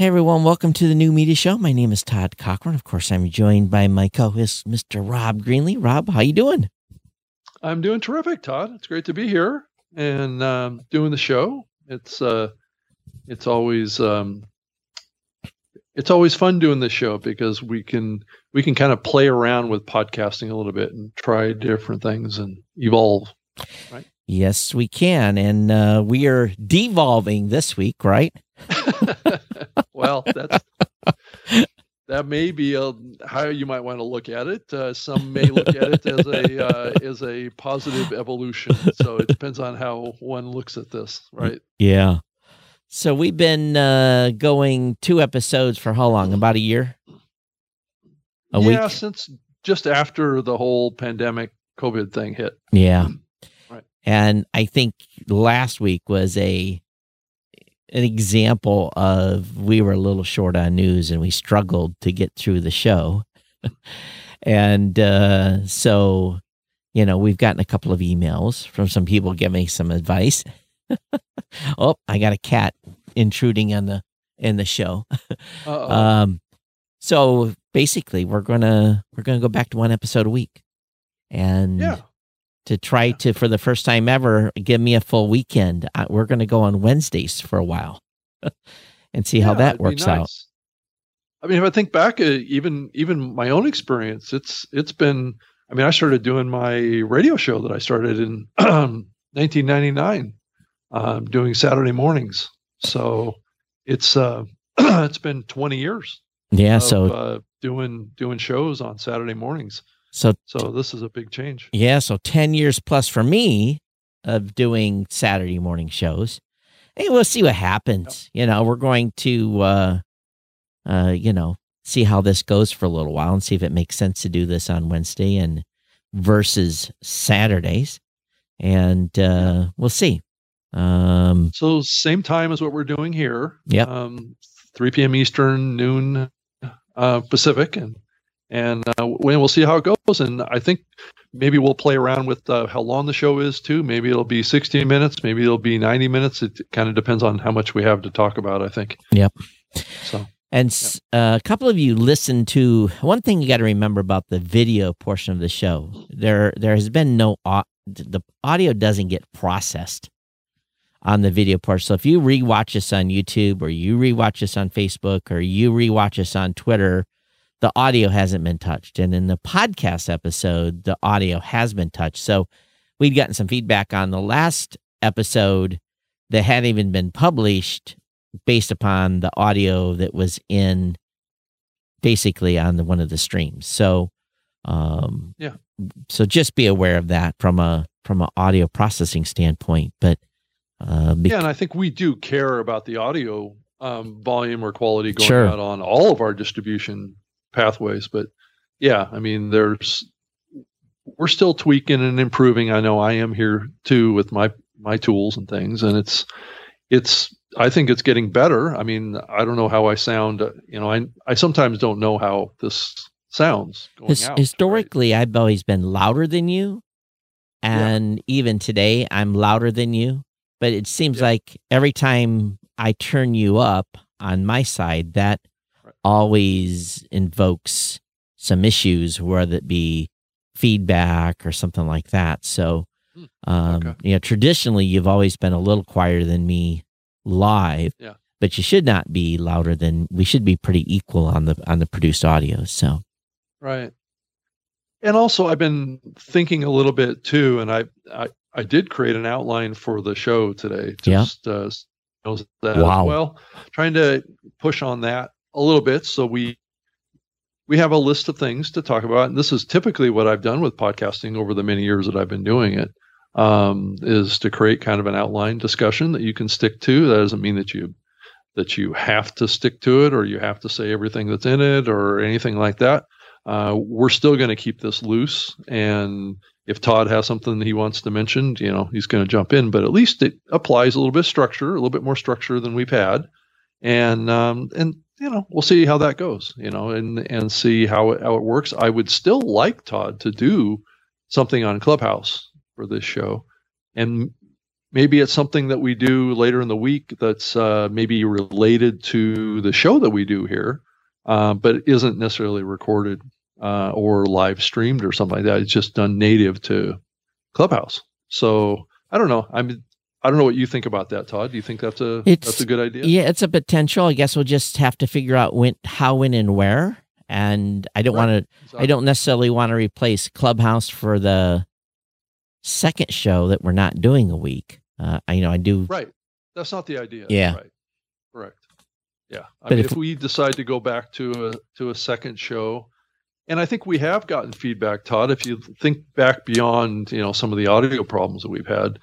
Hey everyone, welcome to the New Media Show. My name is Todd Cochrane. Of course, I'm joined by my co-host, Mr. Rob Greenlee. Rob, how you doing? I'm doing terrific, Todd. It's great to be here and um, doing the show. It's uh, it's always um, it's always fun doing this show because we can we can kind of play around with podcasting a little bit and try different things and evolve. Right? Yes, we can, and uh, we are devolving this week, right? well, that's that may be a, how you might want to look at it. Uh, some may look at it as a uh, as a positive evolution. So it depends on how one looks at this, right? Yeah. So we've been uh, going two episodes for how long? About a year? A yeah, week? since just after the whole pandemic COVID thing hit. Yeah. Right. And I think last week was a an example of we were a little short on news and we struggled to get through the show. and uh, so, you know, we've gotten a couple of emails from some people giving some advice. oh, I got a cat intruding on the in the show. um, so basically, we're gonna we're gonna go back to one episode a week, and yeah to try to, for the first time ever, give me a full weekend. we're going to go on Wednesdays for a while and see yeah, how that works nice. out. I mean, if I think back, uh, even even my own experience, it's it's been. I mean, I started doing my radio show that I started in 1999, um, doing Saturday mornings. So it's uh, it's been 20 years. Yeah. Of, so uh, doing doing shows on Saturday mornings. So, so this is a big change. Yeah. So 10 years plus for me of doing Saturday morning shows. Hey, we'll see what happens. Yep. You know, we're going to, uh, uh, you know, see how this goes for a little while and see if it makes sense to do this on Wednesday and versus Saturdays. And uh, we'll see. Um, so same time as what we're doing here. Yeah. Um, 3 p.m. Eastern, noon uh, Pacific, and and uh, we'll see how it goes. And I think maybe we'll play around with uh, how long the show is too. Maybe it'll be 60 minutes, maybe it'll be 90 minutes. It kind of depends on how much we have to talk about. I think. Yep. So. And uh, a couple of you listened to one thing you got to remember about the video portion of the show. There, there has been no the audio doesn't get processed on the video portion. So if you rewatch us on YouTube or you rewatch us on Facebook or you rewatch us on Twitter, the audio hasn't been touched. And in the podcast episode, the audio has been touched. So we'd gotten some feedback on the last episode that hadn't even been published based upon the audio that was in basically on the, one of the streams. So um yeah. So just be aware of that from a from an audio processing standpoint. But uh, bec- yeah, and I think we do care about the audio um, volume or quality going sure. out on all of our distribution pathways. But yeah, I mean, there's we're still tweaking and improving. I know I am here too with my my tools and things, and it's it's I think it's getting better. I mean, I don't know how I sound. You know, I I sometimes don't know how this sounds. His, out, historically, right? I've always been louder than you, and yeah. even today, I'm louder than you. But it seems yeah. like every time I turn you up on my side, that always invokes some issues, whether it be feedback or something like that. So, hmm. um, okay. you know, traditionally you've always been a little quieter than me live, yeah. but you should not be louder than we should be pretty equal on the on the produced audio. So, right. And also, I've been thinking a little bit too, and I I, I did create an outline for the show today. Just yeah. uh, that wow. well, trying to push on that a little bit. So we we have a list of things to talk about, and this is typically what I've done with podcasting over the many years that I've been doing it. Um, is to create kind of an outline discussion that you can stick to. That doesn't mean that you that you have to stick to it or you have to say everything that's in it or anything like that. Uh, we're still going to keep this loose, and if Todd has something that he wants to mention, you know, he's going to jump in. But at least it applies a little bit structure, a little bit more structure than we've had, and um, and you know, we'll see how that goes, you know, and and see how it, how it works. I would still like Todd to do something on Clubhouse for this show, and maybe it's something that we do later in the week that's uh, maybe related to the show that we do here, uh, but isn't necessarily recorded uh, or live streamed or something like that. It's just done native to Clubhouse. So I don't know. I'm I don't know what you think about that, Todd. Do you think that's a it's, that's a good idea? Yeah, it's a potential. I guess we'll just have to figure out when, how, when, and where. And I don't right. want to. Exactly. I don't necessarily want to replace Clubhouse for the second show that we're not doing a week. Uh, I, you know, I do. Right. That's not the idea. Yeah. Right. Correct. Yeah. I but mean, if, if we decide to go back to a to a second show, and I think we have gotten feedback, Todd. If you think back beyond, you know, some of the audio problems that we've had,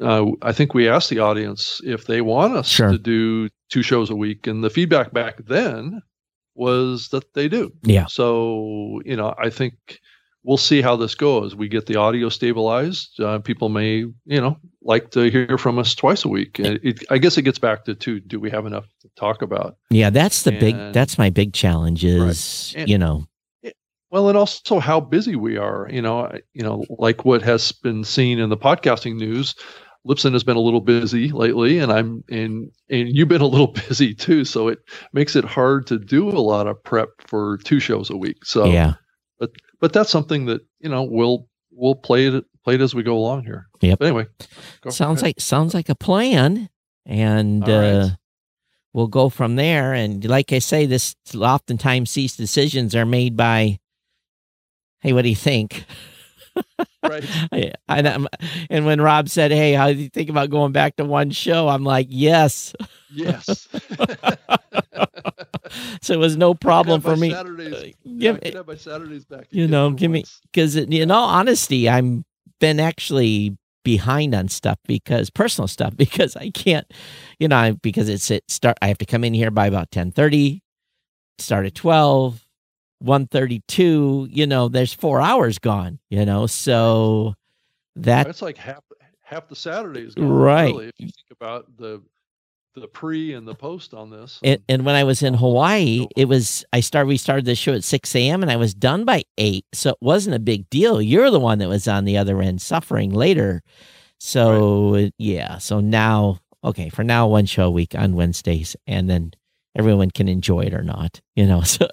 uh, I think we asked the audience if they want us sure. to do two shows a week, and the feedback back then was that they do. Yeah. So you know, I think we'll see how this goes. We get the audio stabilized. Uh, people may, you know, like to hear from us twice a week. It, it, I guess it gets back to two. Do we have enough to talk about? Yeah, that's the and, big. That's my big challenge. Is right. and, you know. Well, and also how busy we are. You know, you know, like what has been seen in the podcasting news. Libsyn has been a little busy lately, and I'm and and you've been a little busy too. So it makes it hard to do a lot of prep for two shows a week. So yeah, but but that's something that you know we'll we'll play it play it as we go along here. Yep. But anyway, sounds like sounds like a plan, and uh, we'll go from there. And like I say, this oftentimes these decisions are made by, hey, what do you think? right. and, and when Rob said, "Hey, how do you think about going back to one show?" I'm like, "Yes." Yes. so it was no problem for me. Saturdays, uh, give, yeah, my Saturdays back. You know, give me because in all honesty, I'm been actually behind on stuff because personal stuff because I can't, you know, because it's it start. I have to come in here by about ten thirty, start at twelve 132 you know there's four hours gone you know so that it's like half half the saturdays gone, right. really, if you think about the the pre and the post on this and, and when i was in hawaii it was i started we started the show at 6 a.m and i was done by 8 so it wasn't a big deal. You're the one that was on the other end suffering later. So right. yeah so now okay for now one show a week on wednesdays and then everyone can enjoy it or not, you know. So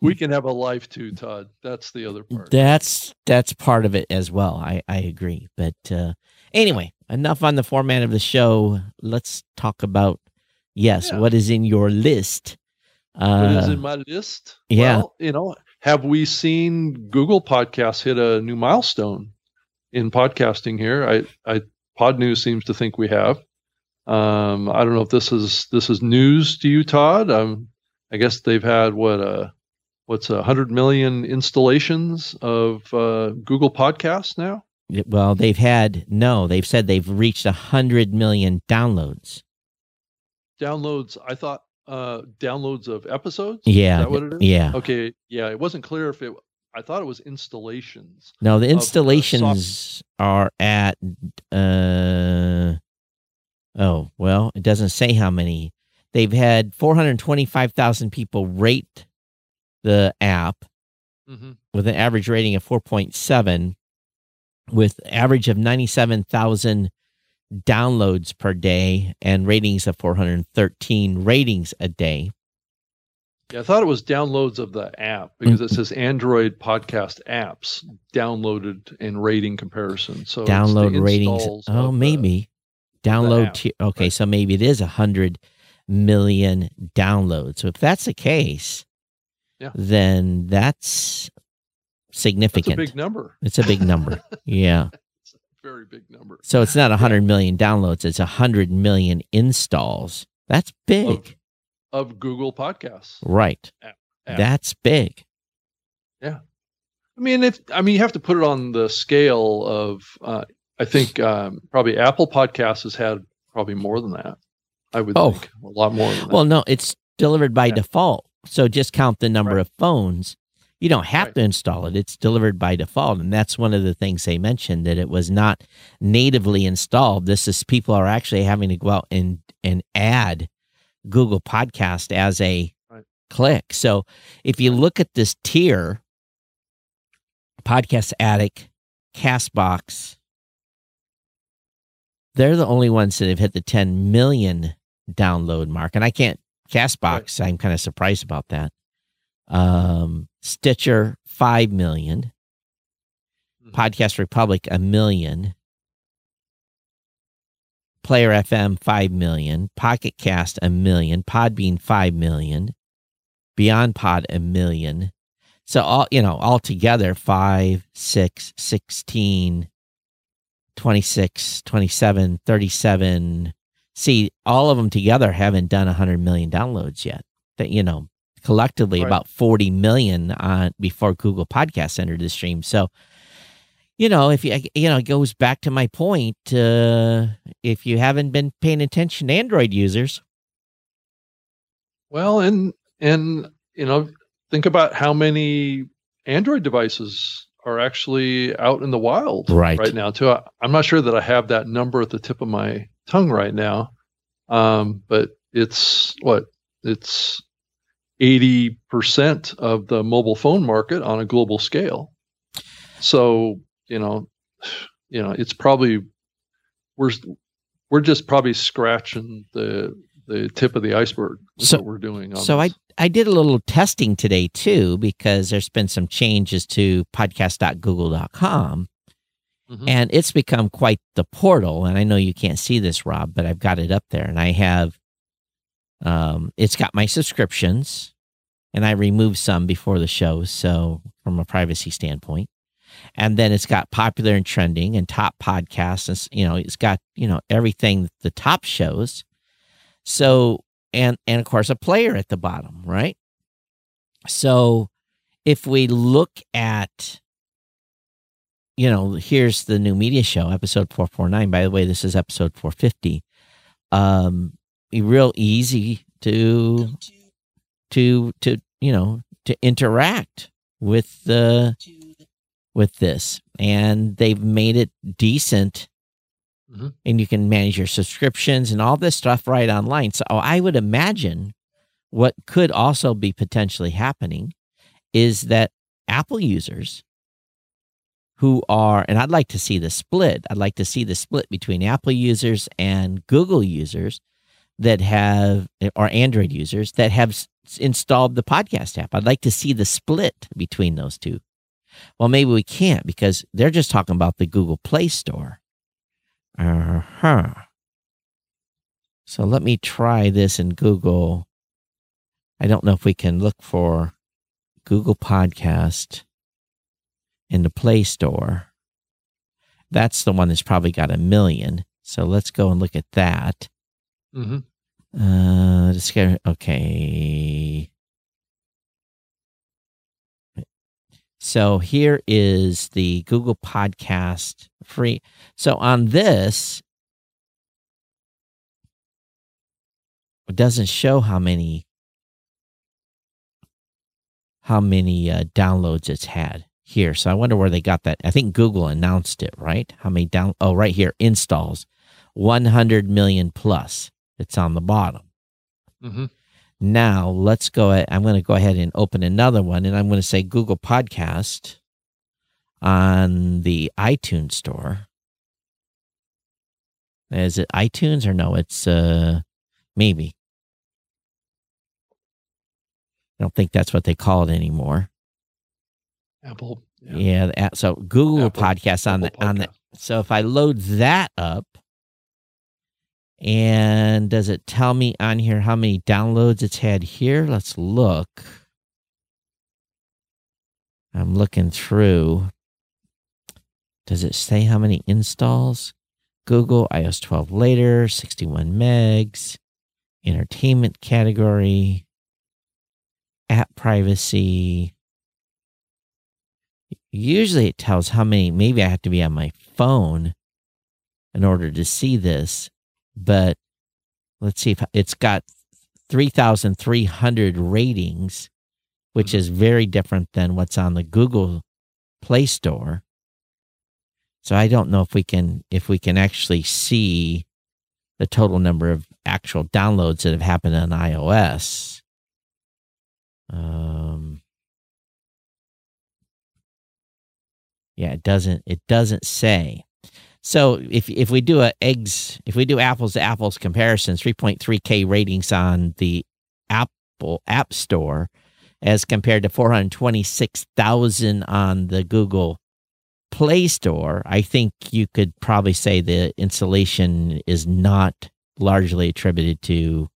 we can have a life too, Todd. That's the other part. That's that's part of it as well. I I agree. But uh anyway, enough on the format of the show. Let's talk about yes, yeah. what is in your list? Uh, what is in my list? Yeah. Well, you know, have we seen Google Podcasts hit a new milestone in podcasting here? I I Podnews seems to think we have. Um, I don't know if this is this is news to you, Todd. Um, I guess they've had what uh what's a hundred million installations of uh, Google Podcasts now. Well, they've had no. They've said they've reached a hundred million downloads. Downloads. I thought uh downloads of episodes. Yeah. what it is? Yeah. Okay. Yeah. It wasn't clear if it. I thought it was installations. No, the installations are at uh Oh, well, it doesn't say how many. They've had 425,000 people rate the app mm-hmm. with an average rating of 4.7 with average of 97,000 downloads per day and ratings of 413 ratings a day. Yeah, I thought it was downloads of the app because it says Android podcast apps downloaded and rating comparison. So download ratings. Oh, maybe download okay right. so maybe it is a hundred million downloads. So if that's the case yeah. then that's significant that's a big number. It's a big number. Yeah. It's a very big number. So it's not a hundred yeah. million downloads it's a hundred million installs. That's big. of, of google podcasts. Right. App, app. that's big. Yeah. I mean if i mean you have to put it on the scale of uh, I think um, probably Apple Podcasts has had probably more than that. I would oh. think a lot more. Well, no, it's delivered by yeah. default. So just count the number right. of phones. You don't have right. to install it. It's delivered by default. And that's one of the things they mentioned that it was not natively installed. This is people are actually having to go out and, and add Google Podcast as a right. click. So if you look at this tier, Podcast Addict, Castbox, they're the only ones that have hit the 10 million download mark. And I can't, Castbox, right. I'm kind of surprised about that. Um, Stitcher, 5 million. Mm-hmm. Podcast Republic, a million. Player FM, 5 million. Pocket Cast, a million. Podbean, 5 million. Beyond Pod, a million. So all, you know, all together, 5, 6, 16, 26, 27, 37. See, all of them together haven't done 100 million downloads yet. That, you know, collectively right. about 40 million on before Google Podcasts entered the stream. So, you know, if you, you know, it goes back to my point. Uh, if you haven't been paying attention to Android users. Well, and, and, you know, think about how many Android devices are actually out in the wild right, right now too. I, am not sure that I have that number at the tip of my tongue right now, um, but it's what it's 80 percent of the mobile phone market on a global scale. So you know, you know, it's probably we're we're just probably scratching the the tip of the iceberg. so we're doing. so this. I I did a little testing today too because there's been some changes to podcast.google.com. Mm-hmm. And it's become quite the portal. And I know you can't see this, Rob, but I've got it up there. And I have, um, it's got my subscriptions, and I removed some before the show. So, from a privacy standpoint, and then it's got popular and trending and top podcasts. And, you know, it's got, you know, everything the top shows. So, and and of course a player at the bottom, right? So if we look at you know, here's the new media show, episode 449. By the way, this is episode 450. Um real easy to to to you know to interact with the with this and they've made it decent mm-hmm. and you can manage your subscriptions and all this stuff right online. So I would imagine what could also be potentially happening is that Apple users who are, and I'd like to see the split, I'd like to see the split between Apple users and Google users that have, or Android users that have installed the podcast app. I'd like to see the split between those two. Well, maybe we can't because they're just talking about the Google Play Store. Uh huh. So let me try this in Google. I don't know if we can look for Google Podcast in the Play Store. That's the one that's probably got a million. So let's go and look at that. Mm-hmm. Uh, okay. So here is the Google Podcast free. So on this, it doesn't show how many how many uh, downloads it's had here. So I wonder where they got that. I think Google announced it, right? How many down? Oh, right here, installs, 100 million plus. It's on the bottom. Mm-hmm. Now let's go. I'm going to go ahead and open another one, and I'm going to say Google Podcast on the iTunes store. Is it iTunes or no? It's uh maybe. I don't think that's what they call it anymore. Apple. Yeah. yeah so Google Apple, Podcasts on Apple the on the. So if I load that up, and does it tell me on here how many downloads it's had here? Let's look. I'm looking through. Does it say how many installs? Google iOS 12 later, 61 megs, entertainment category, app privacy. Usually it tells how many, maybe I have to be on my phone in order to see this but let's see if it's got 3,300 ratings, which mm-hmm. is very different than what's on the Google Play Store. So I don't know if we can if we can actually see the total number of actual downloads that have happened on iOS. Um, Yeah, it doesn't. It doesn't say. So if if we do a eggs, if we do apples to apples comparison, 3.3k ratings on the Apple App Store, as compared to 426,000 on the Google Play Store, I think you could probably say the installation is not largely attributed to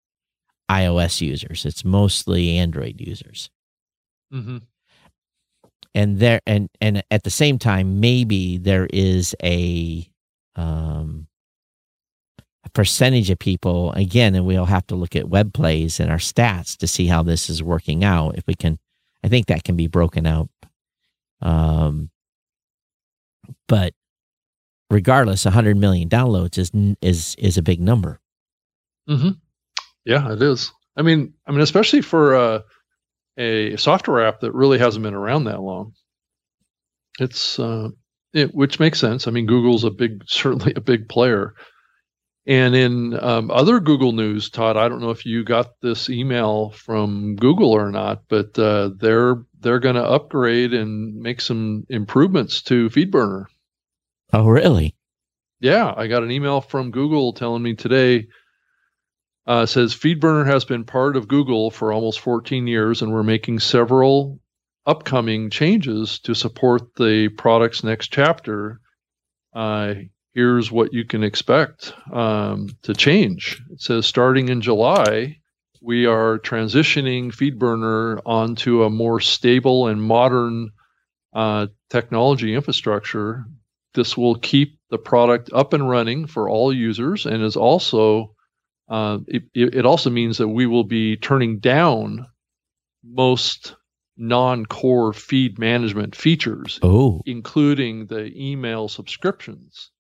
iOS users. It's mostly Android users. Mm-hmm. And there, and and at the same time, maybe there is a um, a percentage of people again, and we'll have to look at web plays and our stats to see how this is working out. If we can, I think that can be broken out. Um, but regardless, 100 million downloads is is is a big number. Mm-hmm. Yeah, it is. I mean, I mean, especially for uh, a software app that really hasn't been around that long. It's uh, it, which makes sense. I mean, Google's a big, certainly a big player. And in um, other Google news, Todd, I don't know if you got this email from Google or not, but uh, they're they're going to upgrade and make some improvements to FeedBurner. Oh, really? Yeah, I got an email from Google telling me today. Uh, says FeedBurner has been part of Google for almost 14 years, and we're making several upcoming changes to support the product's next chapter. Uh, here's what you can expect um, to change. It says starting in July, we are transitioning FeedBurner onto a more stable and modern uh, technology infrastructure. This will keep the product up and running for all users, and is also uh, it, it also means that we will be turning down most non-core feed management features, oh. including the email subscriptions.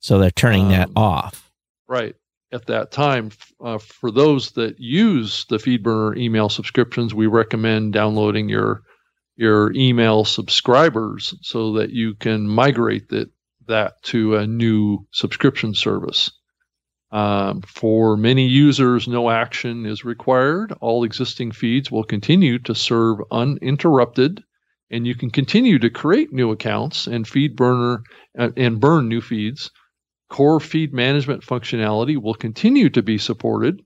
So they're turning um, that off. Right. At that time, uh, for those that use the FeedBurner email subscriptions, we recommend downloading your your email subscribers so that you can migrate that that to a new subscription service. Um, for many users, no action is required. All existing feeds will continue to serve uninterrupted, and you can continue to create new accounts and feed burner uh, and burn new feeds. Core feed management functionality will continue to be supported,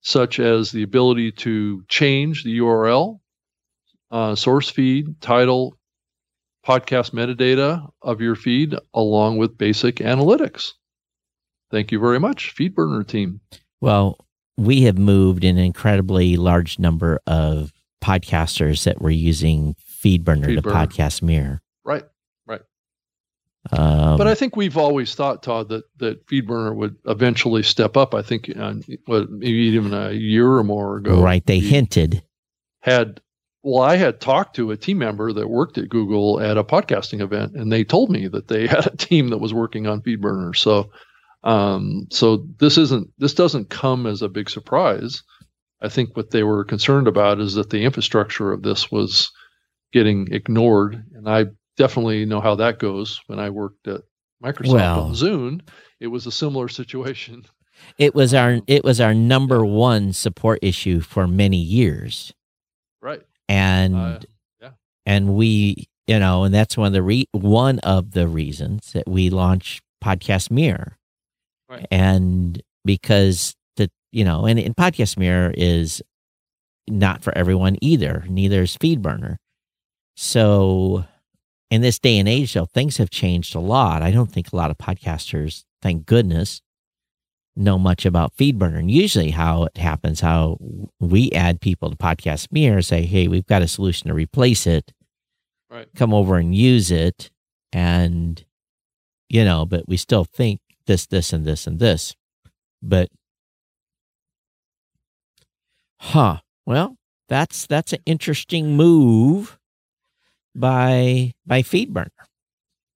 such as the ability to change the URL, uh, source feed, title, podcast metadata of your feed, along with basic analytics. Thank you very much, FeedBurner team. Well, we have moved an incredibly large number of podcasters that were using FeedBurner, FeedBurner. to Podcast Mirror. Right, right. Um, but I think we've always thought, Todd, that that FeedBurner would eventually step up. I think, uh, what, maybe even a year or more ago. Right, they hinted. Had well, I had talked to a team member that worked at Google at a podcasting event, and they told me that they had a team that was working on FeedBurner. So um, so this isn't this doesn't come as a big surprise. I think what they were concerned about is that the infrastructure of this was getting ignored, and I definitely know how that goes. When I worked at Microsoft well, Zune, it was a similar situation. It was our it was our number one support issue for many years. Right. And uh, yeah. and we you know, and that's one of the re- one of the reasons that we launched Podcast Mirror Right. And because the you know, and, and Podcast Mirror is not for everyone either. Neither is FeedBurner. So in this day and age, though, things have changed a lot. I don't think a lot of podcasters, thank goodness, know much about FeedBurner. And usually, how it happens, how we add people to Podcast Mirror, say, "Hey, we've got a solution to replace it. Right. Come over and use it." And you know, but we still think this, this, and this, and this. But, huh? Well, that's that's an interesting move by by FeedBurner.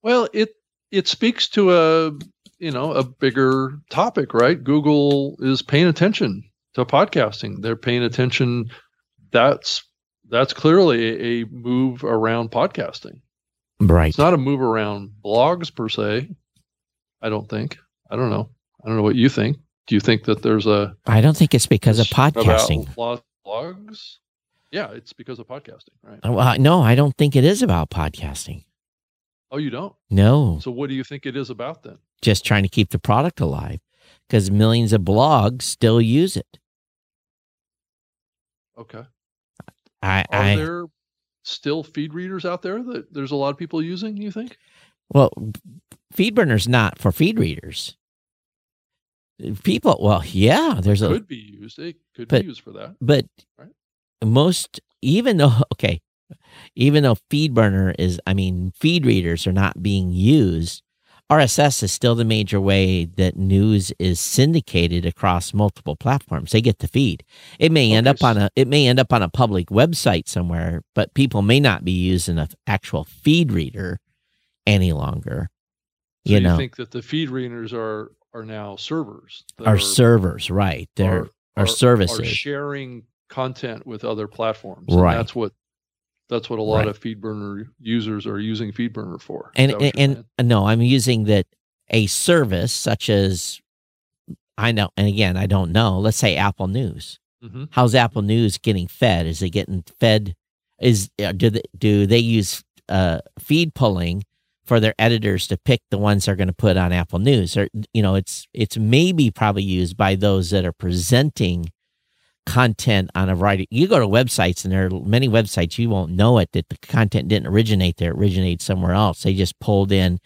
Well, it it speaks to a you know a bigger topic, right? Google is paying attention to podcasting. They're paying attention. That's that's clearly a move around podcasting. Right. It's not a move around blogs per se. I don't think. I don't know. I don't know what you think. Do you think that there's a? I don't think it's because of podcasting. Blogs. Yeah, it's because of podcasting, right? Uh, well, no, I don't think it is about podcasting. Oh, you don't? No. So what do you think it is about then? Just trying to keep the product alive because millions of blogs still use it. Okay. I, Are I there still feed readers out there that there's a lot of people using, you think? well, FeedBurner's not for feed readers. People, well, yeah, there's a could be used. It could but- be used for that. but Right. most even though okay even though feedburner is i mean feed readers are not being used rss is still the major way that news is syndicated across multiple platforms they get the feed it may end up on a it may end up on a public website somewhere but people may not be using an actual feed reader any longer So you you, think that the feed readers are are now servers Are, our servers right they're are- are- services are sharing content with other platforms. Right. And that's what that's what a lot Right. of FeedBurner users are using FeedBurner for. And and, and no i'm using that a service such as i know and again i don't know let's say apple news? Mhm. how's apple news getting fed is it getting fed is uh, do they, do they use uh, feed pulling for their editors to pick the ones they're going to put on apple news or you know it's it's maybe probably used by those that are presenting content on a variety you go to websites and there are many websites you won't know it that the content didn't originate there it originated somewhere else. They just pulled in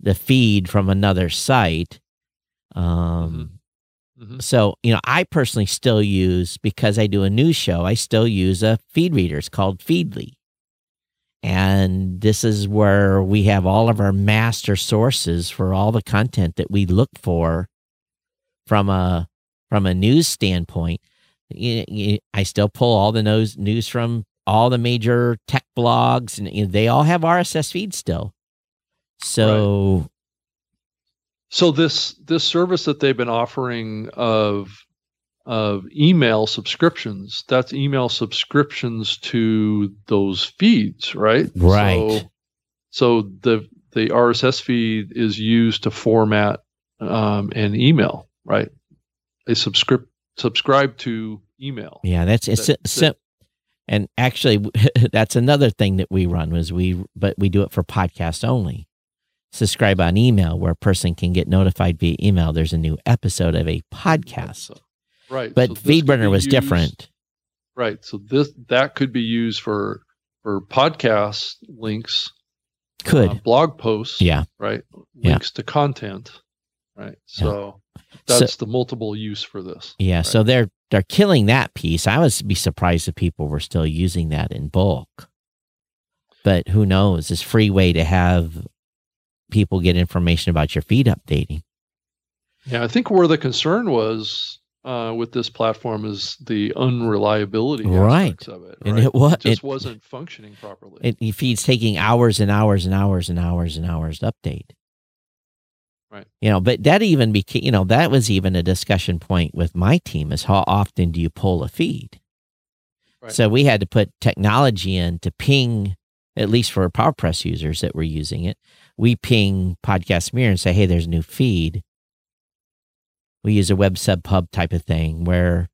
the feed from another site um Mhm. so you know i personally still use because i do a news show i still use a feed reader. It's called feedly and this is where we have all of our master sources for all the content that we look for from a from a news standpoint. You, you, i still pull all the news news from all the major tech blogs and you know, they all have rss feeds still. So So this this service that they've been offering of of email subscriptions, that's email subscriptions to those feeds, right? Right. So, so the the RSS feed is used to format um, an email, right? A subscribe subscribe to email. Yeah, that's it's That- sim- and actually that's another thing that we run was we but we do it for podcast only. Subscribe on email where a person can get notified via email. There's a new episode of a podcast. So- right. But so FeedBurner was used- different. Right. So this that could be used for for podcast links, Could uh, blog posts, yeah, right? Yeah. Links to content, right? So that's the multiple use for this. yeah. So they're they're killing that piece. I would be surprised if people were still using that in bulk. But who knows? It's free way to have people get information about your feed updating. Yeah, I think where the concern was uh, with this platform is the unreliability Right. aspects of it. And right? it wa- just it- wasn't functioning properly. It, it feeds taking hours and hours and hours and hours and hours to update. Right. You know, but that even became, you know, that was even a discussion point with my team is how often do you pull a feed? Right. So we had to put technology in to ping, at least for PowerPress users that were using it. We ping Podcast Mirror and say, hey, there's a new feed. We use a web sub pub type of thing where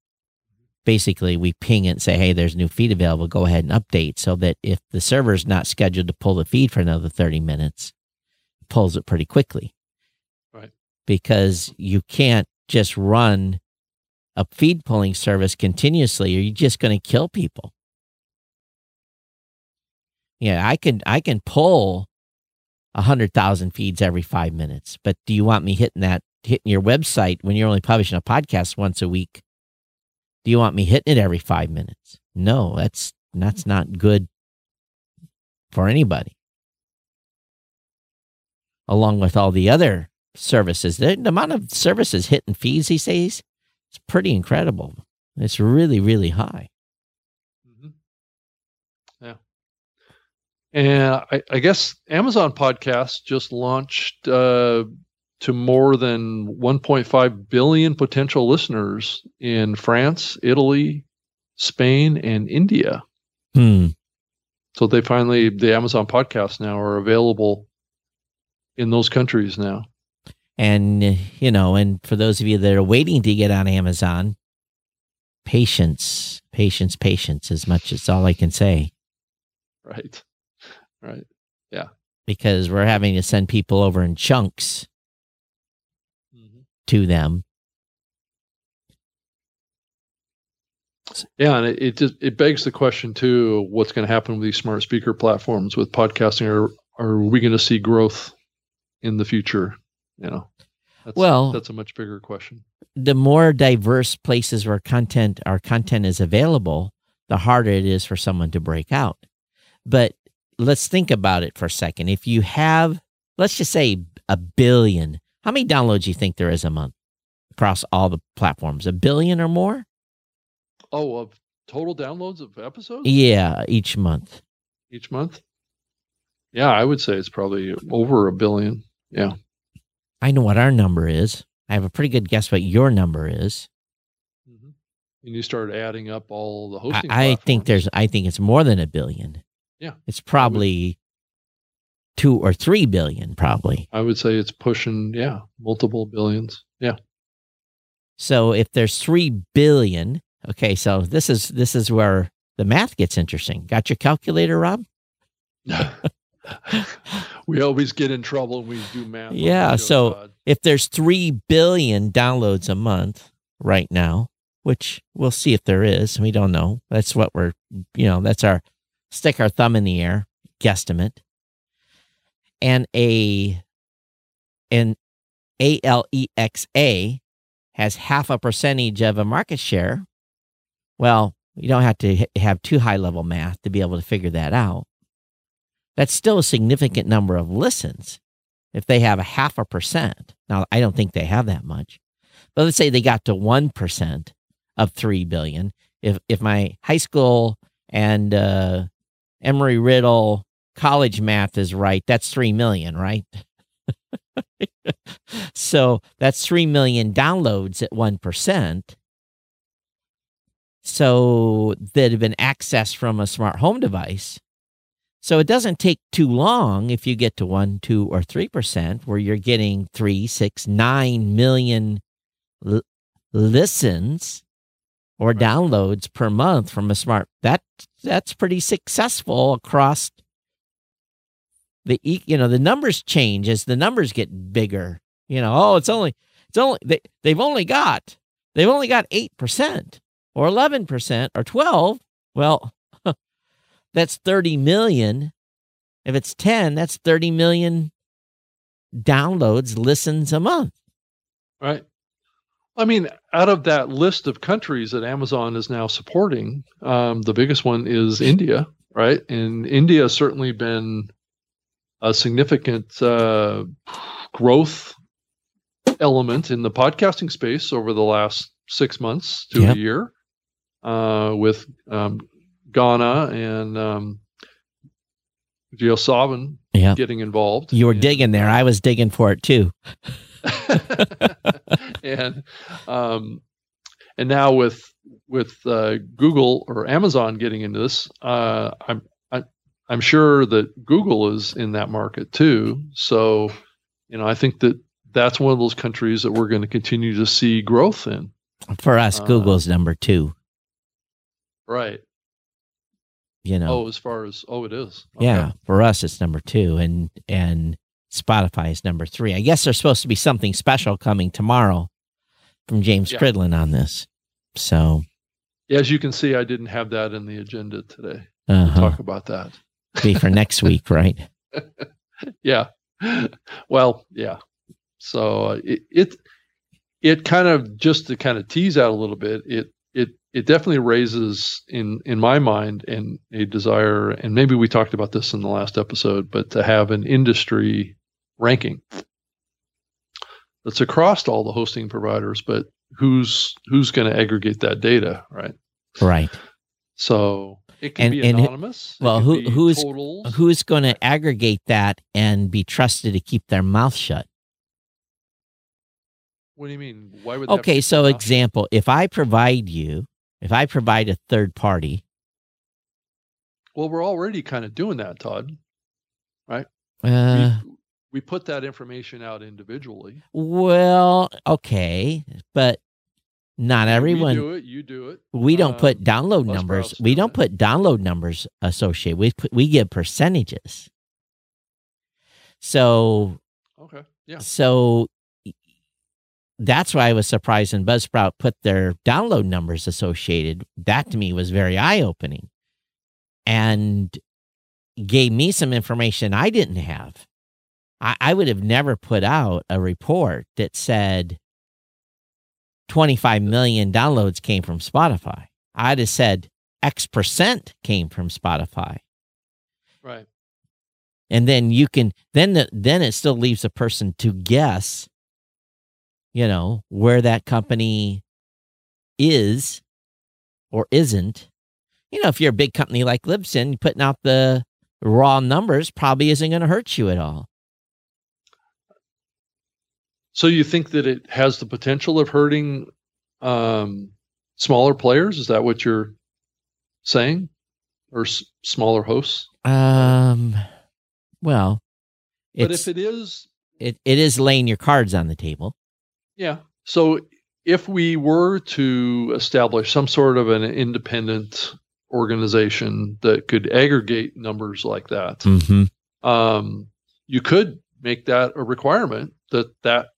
basically we ping it and say, hey, there's a new feed available. Go ahead and update so that if the server's not scheduled to pull the feed for another 30 minutes, it pulls it pretty quickly. Right. Because you can't just run a feed pulling service continuously or you're just going to kill people. Yeah, I can I can pull a hundred thousand feeds every five minutes, but do you want me hitting that hitting your website when you're only publishing a podcast once a week? Do you want me hitting it every five minutes? No, that's that's not good for anybody. Along with all the other services, the, the amount of services hitting fees these days is pretty incredible. It's really, really high. Mm-hmm. Yeah. And I, I guess Amazon Podcast just launched uh, to more than 1.5 billion potential listeners in France, Italy, Spain, and India. Hmm. So they finally, the Amazon podcasts now are available in those countries now. And, you know, and for those of you that are waiting to get on Amazon, patience, patience, patience, as much as all I can say. Right. Right. Yeah. because we're having to send people over in chunks. To them. Yeah, and it, it just it begs the question too: what's going to happen with these smart speaker platforms with podcasting? Are are we going to see growth in the future? You know, that's, well, that's a much bigger question. The more diverse places where content our content is available, the harder it is for someone to break out. But let's think about it for a second. If you have, let's just say a billion, how many downloads do you think there is a month across all the platforms? A billion or more? Oh, of total downloads of episodes? Yeah, each month. Each month? Yeah, I would say it's probably over a billion. Yeah. I know what our number is. I have a pretty good guess what your number is. Mm-hmm. And you start adding up all the hosting. I, I think there's. I think it's more than a billion. Yeah. It's probably two or three billion, probably. I would say it's pushing, yeah, multiple billions. Yeah. So if there's three billion, okay, so this is this is where the math gets interesting. Got your calculator, Rob? we always get in trouble when we do math. Yeah. Oh so if there's 3 billion downloads a month right now, which we'll see if there is, we don't know. That's what we're, you know, that's our stick our thumb in the air guesstimate. And a, an ALEXA has half a percentage of a market share. Well, you don't have to have too high level math to be able to figure that out. That's still a significant number of listens if they have a half a percent. Now, I don't think they have that much, but let's say they got to 1% of 3 billion. If, if my high school and uh, Embry-Riddle college math is right, that's 3 million, right? so that's 3 million downloads at 1%. So that have been accessed from a smart home device. So it doesn't take too long if you get to one, two, or three percent, where you're getting three, six, nine million l- listens or downloads per month from a smart. That that's pretty successful across the you know the numbers change as the numbers get bigger. You know, oh, it's only it's only they they've only got they've only got eight percent or eleven percent or twelve. Well, that's 30 million. If it's 10, that's 30 million downloads, listens a month. Right. I mean, out of that list of countries that Amazon is now supporting, um, the biggest one is India, right? And India has certainly been a significant uh, growth element in the podcasting space over the last six months to yep. a year, uh, with um, Gaana and um, JioSaavn yeah. getting involved. You were and, digging there. I was digging for it too. and um, and now with with uh, Google or Amazon getting into this, uh, I'm I'm sure that Google is in that market too. So, you know, I think that that's one of those countries that we're going to continue to see growth in. For us, uh, Google's number two. Right you know. Oh, as far as oh, it is. Okay. Yeah, for us it's number two, and and Spotify is number three. I guess there's supposed to be something special coming tomorrow from James yeah. Cridland on this. So, as you can see, I didn't have that in the agenda today. Uh-huh. talk about that. Be for next week, right? yeah. Well, yeah. So uh, it, it it kind of just to kind of tease out a little bit. It it it definitely raises in in my mind and a desire and maybe we talked about this in the last episode but to have an industry ranking that's across all the hosting providers but who's who's going to aggregate that data right right so it can and, be anonymous well who who's totals. who's going to aggregate that and be trusted to keep their mouth shut what do you mean why would they okay so example if i provide you if I provide a third party. Well, we're already kind of doing that, Todd. Right? Uh, we, we put that information out individually. Well, okay, but not everyone. We do it. You do it. We don't put um, download numbers. We don't put download numbers associated. We put, we give percentages. So okay, yeah. So that's why I was surprised when Buzzsprout put their download numbers associated. That to me was very eye opening, and gave me some information I didn't have. I, I would have never put out a report that said 25 million downloads came from Spotify. I'd have said X percent came from Spotify. Right. And then you can then the, then it still leaves a person to guess you know, where that company is or isn't. You know, if you're a big company like Libsyn, putting out the raw numbers probably isn't going to hurt you at all. So you think that it has the potential of hurting um, smaller players? Is that what you're saying, or s- smaller hosts? Um, well, but if it is, it, it is laying your cards on the table. Yeah. So if we were to establish some sort of an independent organization that could aggregate numbers like that, mm-hmm. um, you could make that a requirement that that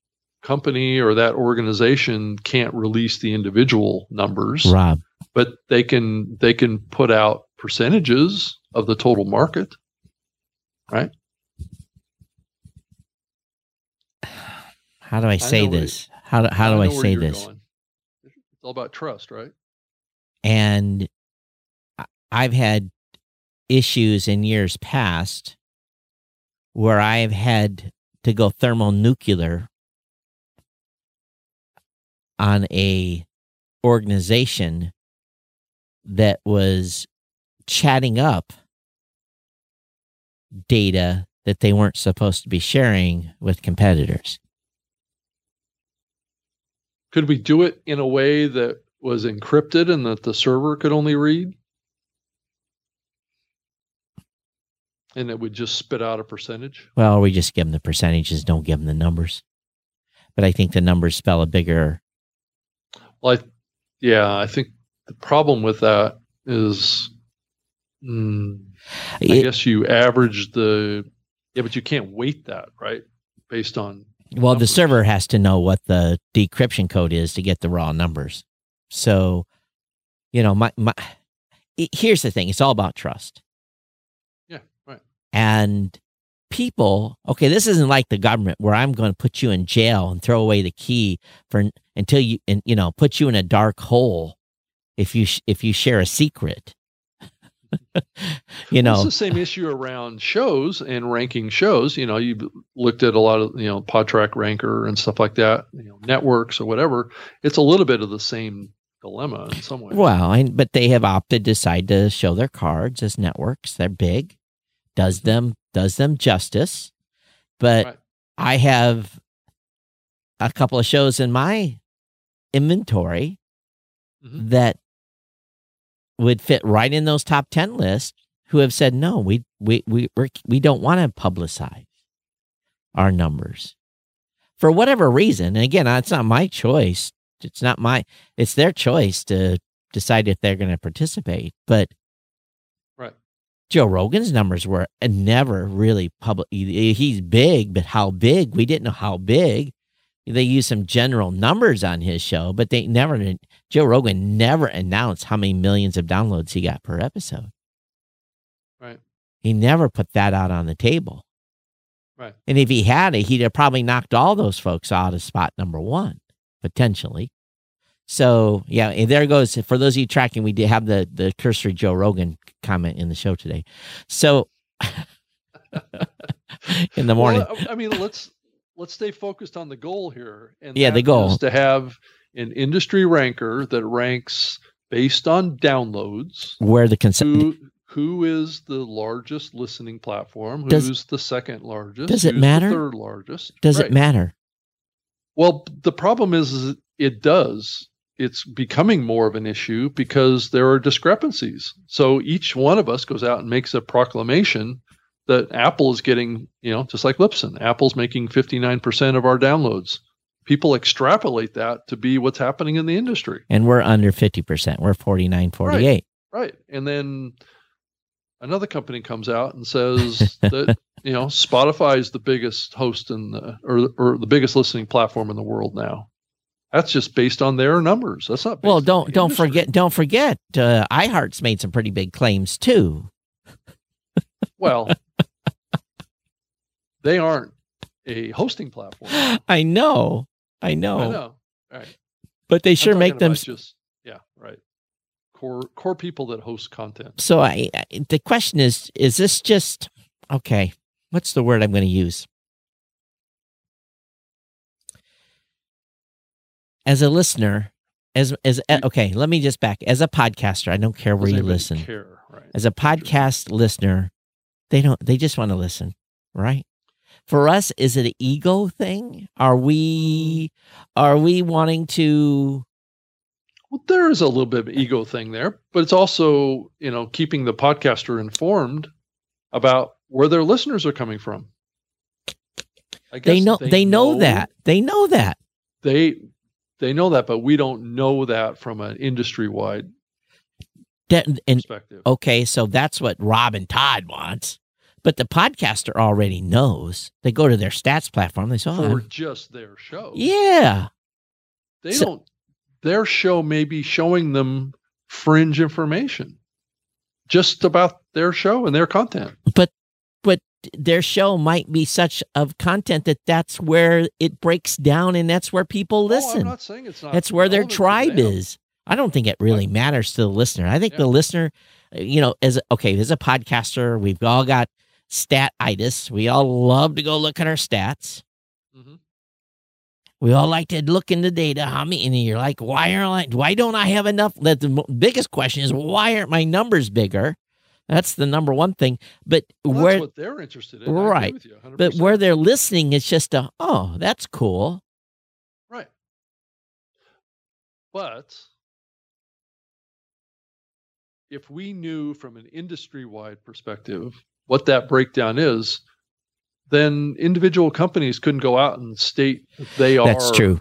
company or that organization can't release the individual numbers, Rob. but they can they can put out percentages of the total market, right? How do I say I this? How do, how do I, I say this? Going. It's all about trust, right? And I've had issues in years past where I've had to go thermonuclear on a organization that was chatting up data that they weren't supposed to be sharing with competitors. Could we do it in a way that was encrypted and that the server could only read? And it would just spit out a percentage? Well, we just give them the percentages, don't give them the numbers. But I think the numbers spell a bigger. Well, I, yeah, I think the problem with that is, mm, I guess you average the, yeah, but you can't weight that, right? Based on well, numbers. the server has to know what the decryption code is to get the raw numbers. So, you know, my my here's the thing, it's all about trust. Yeah, right. And people, okay, this isn't like the government where I'm going to put you in jail and throw away the key for until you and you know, put you in a dark hole if you if you share a secret. you know, it's the same issue around shows and ranking shows. You know, you looked at a lot of you know Podtrac ranker and stuff like that. You know, networks or whatever. It's a little bit of the same dilemma in some ways. Well, and, but they have opted to decide to show their cards as networks. They're big, does them does them justice. But right. I have a couple of shows in my inventory mm-hmm. that would fit right in those top 10 lists who have said no we we we we're, we don't want to publicize our numbers for whatever reason and again it's not my choice it's not my it's their choice to decide if they're going to participate but joe rogan's numbers were never really public he's big but how big we didn't know how big they used some general numbers on his show, but they never, Joe Rogan never announced how many millions of downloads he got per episode. Right. He never put that out on the table. Right. And if he had it, he'd have probably knocked all those folks out of spot number one, potentially. So yeah, there goes. For those of you tracking, we did have the the cursory Joe Rogan comment in the show today. So in the morning, well, I mean, let's let's stay focused on the goal here. And yeah, the goal is to have an industry ranker that ranks based on downloads. Where the consent. Who, who is the largest listening platform? Who's does, the second largest? Does it matter? third largest. Does right. it matter? Well, the problem is, is it does. It's becoming more of an issue because there are discrepancies. So each one of us goes out and makes a proclamation that Apple is getting, you know, just like Libsyn, Apple's making 59% of our downloads. People extrapolate that to be what's happening in the industry. And we're under 50%. We're 49, 48. Right. right. And then another company comes out and says that, you know, Spotify is the biggest host in the or or the biggest listening platform in the world now. That's just based on their numbers. That's not well. Don't don't industry. forget. Don't forget. Uh, iHeart's made some pretty big claims too. well, they aren't a hosting platform. I know. I know. I know. Right. But they sure make them just yeah, right. Core core people that host content. So I, I the question is is this just okay, what's the word I'm going to use? As a listener, as as okay, let me just back. As a podcaster, I don't care where you listen. Care, right. As a podcast listener, they don't they just want to listen, right? For us, is it an ego thing? Are we are we wanting to well, there is a little bit of uh, ego thing there, but it's also, you know, keeping the podcaster informed about where their listeners are coming from. they know they, they know, know that. They know that. They they know that, but we don't know that from an industry wide perspective. Okay, so that's what Rob and Todd wants. But the podcaster already knows. They go to their stats platform. They say, "Oh, for just their show." Yeah, they so, don't. Their show may be showing them fringe information, just about their show and their content. But but their show might be such of content that that's where it breaks down and that's where people listen. Oh, I'm not saying it's not. That's where their tribe is. I don't think it really matters to the listener. I think yeah. the listener, you know, as okay, as a podcaster, we've all got statitis. We all love to go look at our stats. Mm-hmm. We all like to look in the data. How many? And you're like, why aren't I? Why don't I have enough? That the biggest question is, why aren't my numbers bigger? That's the number one thing. But well, where what they're interested in, right? You, but where they're listening, is just a, oh, that's cool. Right. But if we knew from an industry wide perspective what that breakdown is, then individual companies couldn't go out and state they are That's true.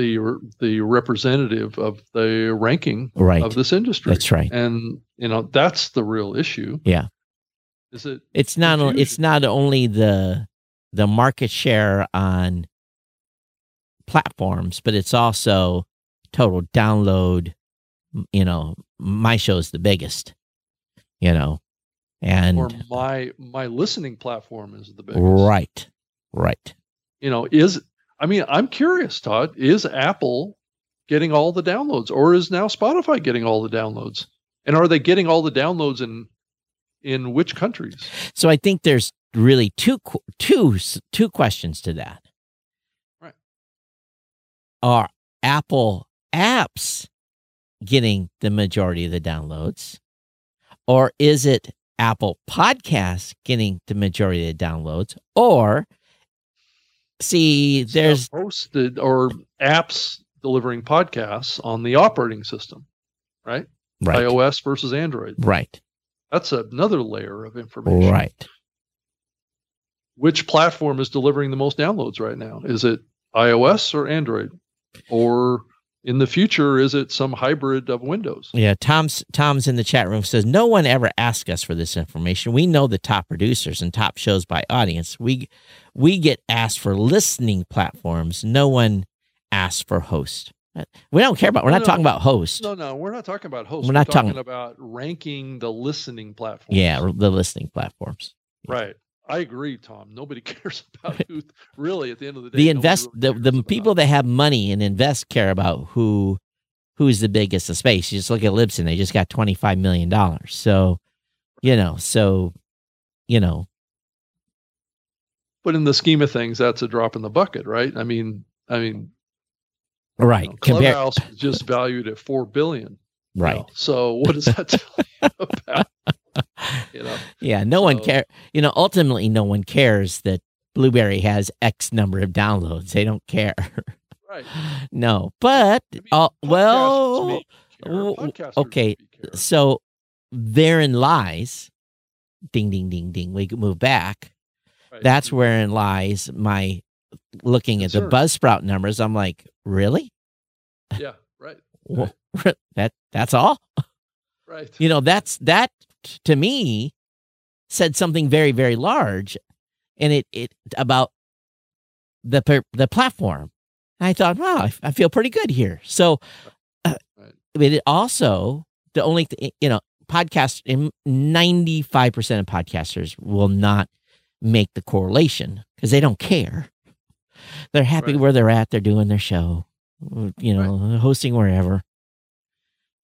The the representative of the ranking right. of this industry. That's right. And you know, that's the real issue. Yeah. Is it It's not confusion? it's not only the the market share on platforms, but it's also total download, you know, my show's the biggest. You know, and or my my listening platform is the biggest right right you know is i mean i'm curious todd is apple getting all the downloads or is now spotify getting all the downloads? And are they getting all the downloads in in which countries? So i think there's really two two two questions to that. Right. Are apple apps getting the majority of the downloads or is it Apple Podcasts getting the majority of the downloads, or see, there's posted or apps delivering podcasts on the operating system, right? Right. iOS versus Android. Right. That's another layer of information. Right. Which platform is delivering the most downloads right now? Is it iOS or Android? Or in the future is it some hybrid of windows yeah tom's tom's in the chat room says no one ever asked us for this information we know the top producers and top shows by audience we we get asked for listening platforms no one asks for host uh, we don't care about we're no, not no, talking about host no no we're not talking about host we're, we're not talking, talking about ranking the listening platforms yeah the listening platforms right I agree, Tom. Nobody cares about who really at the end of the day. The invest really the the people that have money and invest care about who who's the biggest in space. You just look at Libsyn; they just got twenty five million dollars. So, you know, so you know. But in the scheme of things, that's a drop in the bucket, right? I mean, I mean, right. You know, Clubhouse Compar- just valued at four billion. Right. know? So what does that tell you about? you know. Yeah, no so, one care. You know, ultimately, no one cares that Blubrry has X number of downloads. They don't care. Right. no, but I mean, uh, well, okay. So therein lies. Ding, ding, ding, ding. We move back. Right. That's wherein lies my looking at the Buzzsprout numbers. I'm like, really? Yeah. Right. That that's all. Right. You know, that's that to me said something very, very large. and it it about the the platform. And I thought, wow, I, I, feel pretty good here. So, uh, right. but it also the only th- you know podcast ninety five percent of podcasters will not make the correlation because they don't care. They're happy right. where they're at. They're doing their show, you know, right. hosting wherever,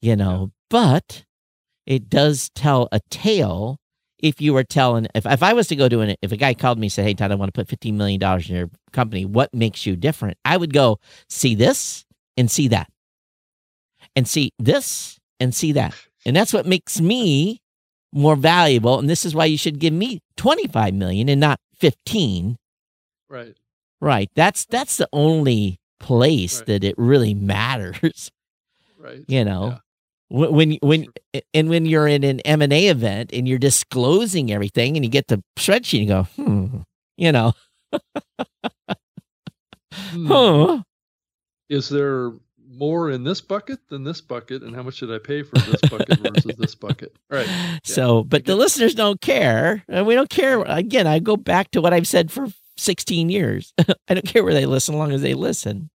you know. Yeah. But it does tell a tale if you were telling if, if I was to go to an if a guy called me and said, Hey Todd, I want to put fifteen million dollars in your company, what makes you different? I would go see this and see that. And see this and see that. And that's what makes me more valuable. And this is why you should give me 25 million and not 15. Right. Right. That's that's the only place right. that it really matters. Right. You know. Yeah when when and when you're in an M and A event and you're disclosing everything and you get the spreadsheet and go, hmm, you know, hmm. huh? Is there more in this bucket than this bucket, and how much did I pay for this bucket versus this bucket? Right. Yeah. So, but the listeners don't care, and we don't care. Again, I go back to what I've said for 16 years. I don't care where they listen, as long as they listen.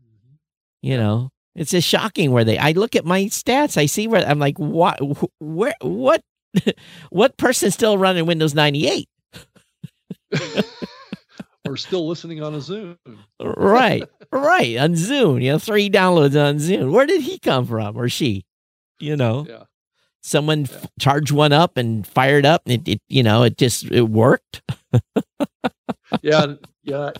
Mm-hmm. You know, it's just shocking where they. I look at my stats. I see where I'm like, what? Where? What? what person still running Windows 98? Or still listening on a Zune. right, right on Zune. You know, three downloads on Zune. Where did he come from, or she? You know. Yeah. Someone yeah. f- charged one up and fired up. And it, it, you know, it just it worked. yeah, yeah,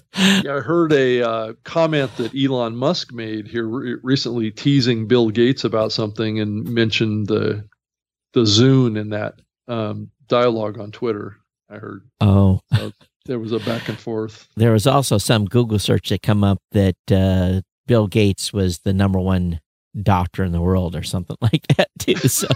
yeah. I heard a uh, comment that Elon Musk made here re- recently, teasing Bill Gates about something, and mentioned the the Zune in that um, dialogue on Twitter. I heard. Oh, so there was a back and forth. There was also some Google search that come up that uh, Bill Gates was the number one doctor in the world or something like that too. So,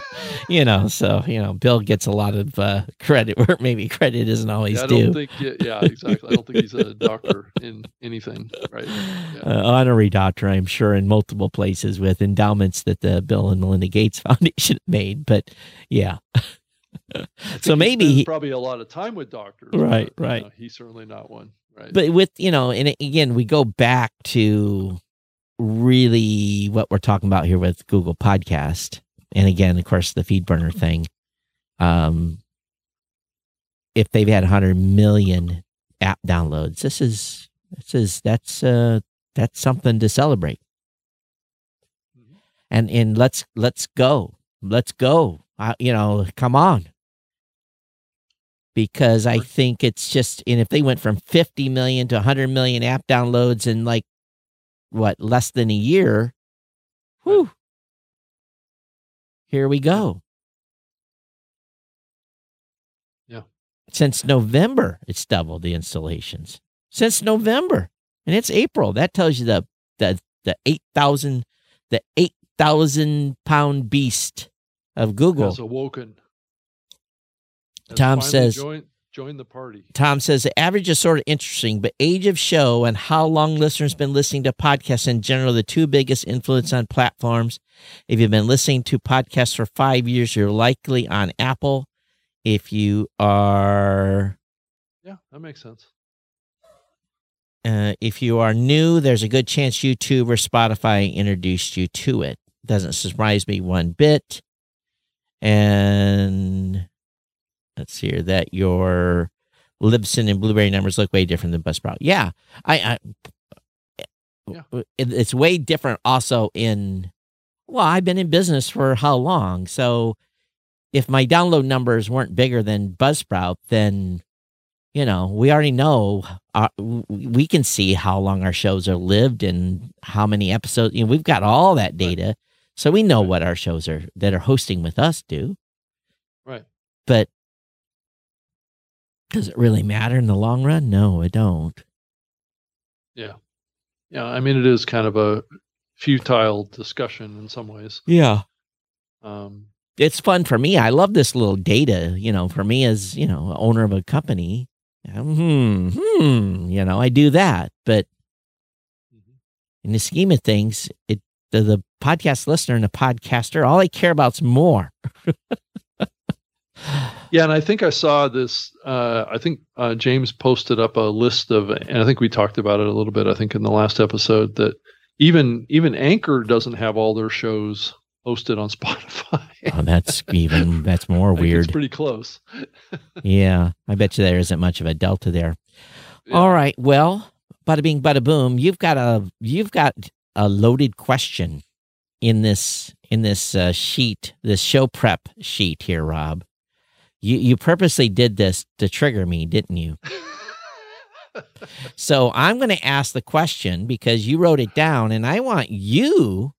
you know, so you know, Bill gets a lot of uh, credit where maybe credit isn't always yeah, I due. Don't think, yeah, yeah, exactly. I don't think he's a doctor in anything, right? Yeah. Uh, honorary doctor, I'm sure, in multiple places with endowments that the Bill and Melinda Gates Foundation made. But yeah. So maybe he, probably a lot of time with doctors, right? But, right. You know, he's certainly not one, right? But with you know, and again, we go back to really what we're talking about here with Google Podcast, and again, of course, the FeedBurner thing. Um, if they've had 100 million app downloads, this is this is that's uh that's something to celebrate. Mm-hmm. And and let's let's go, let's go. Uh, you know, come on. Because I think it's just, and if they went from 50 million to 100 million app downloads in like what less than a year. Whew. Here we go. Yeah. Since November, it's doubled the installations. Since November, and it's April. That tells you the the the eight thousand the eight thousand pound beast of Google has awoken. Tom says joined, join the party. Tom says the average is sort of interesting, but age of show and how long listeners been listening to podcasts in general, the two biggest influence on platforms. If you've been listening to podcasts for five years, you're likely on Apple. If you are, yeah, that makes sense. Uh, if you are new, there's a good chance YouTube or Spotify introduced you to it. Doesn't surprise me one bit. And let's see here that your Libsyn and Blubrry numbers look way different than Buzzsprout. Yeah, I, I yeah. It, it's way different. Also in well, I've been in business for how long? So if my download numbers weren't bigger than Buzzsprout, then you know we already know uh, we can see how long our shows are lived and how many episodes. You know, we've got all that data, so we know what our shows are that are hosting with us do. Right. But does it really matter in the long run? No, it don't. Yeah. Yeah. I mean, it is kind of a futile discussion in some ways. Yeah. Um, it's fun for me. I love this little data, you know, for me as, you know, owner of a company. Hmm, hmm, you know, I do that. But mm-hmm. in the scheme of things, it the, the podcast listener and the podcaster, all I care about is more. Yeah, and I think I saw this. Uh, I think uh, James posted up a list of, and I think we talked about it a little bit. I think in the last episode that even even Anchor doesn't have all their shows hosted on Spotify. oh, that's even that's more weird. It's pretty close. yeah, I bet you there isn't much of a delta there. Yeah. All right, well, bada bing, bada boom. You've got a you've got a loaded question in this in this uh, sheet, this show prep sheet here, Rob. You you purposely did this to trigger me, didn't you? so I'm going to ask the question because you wrote it down, and I want you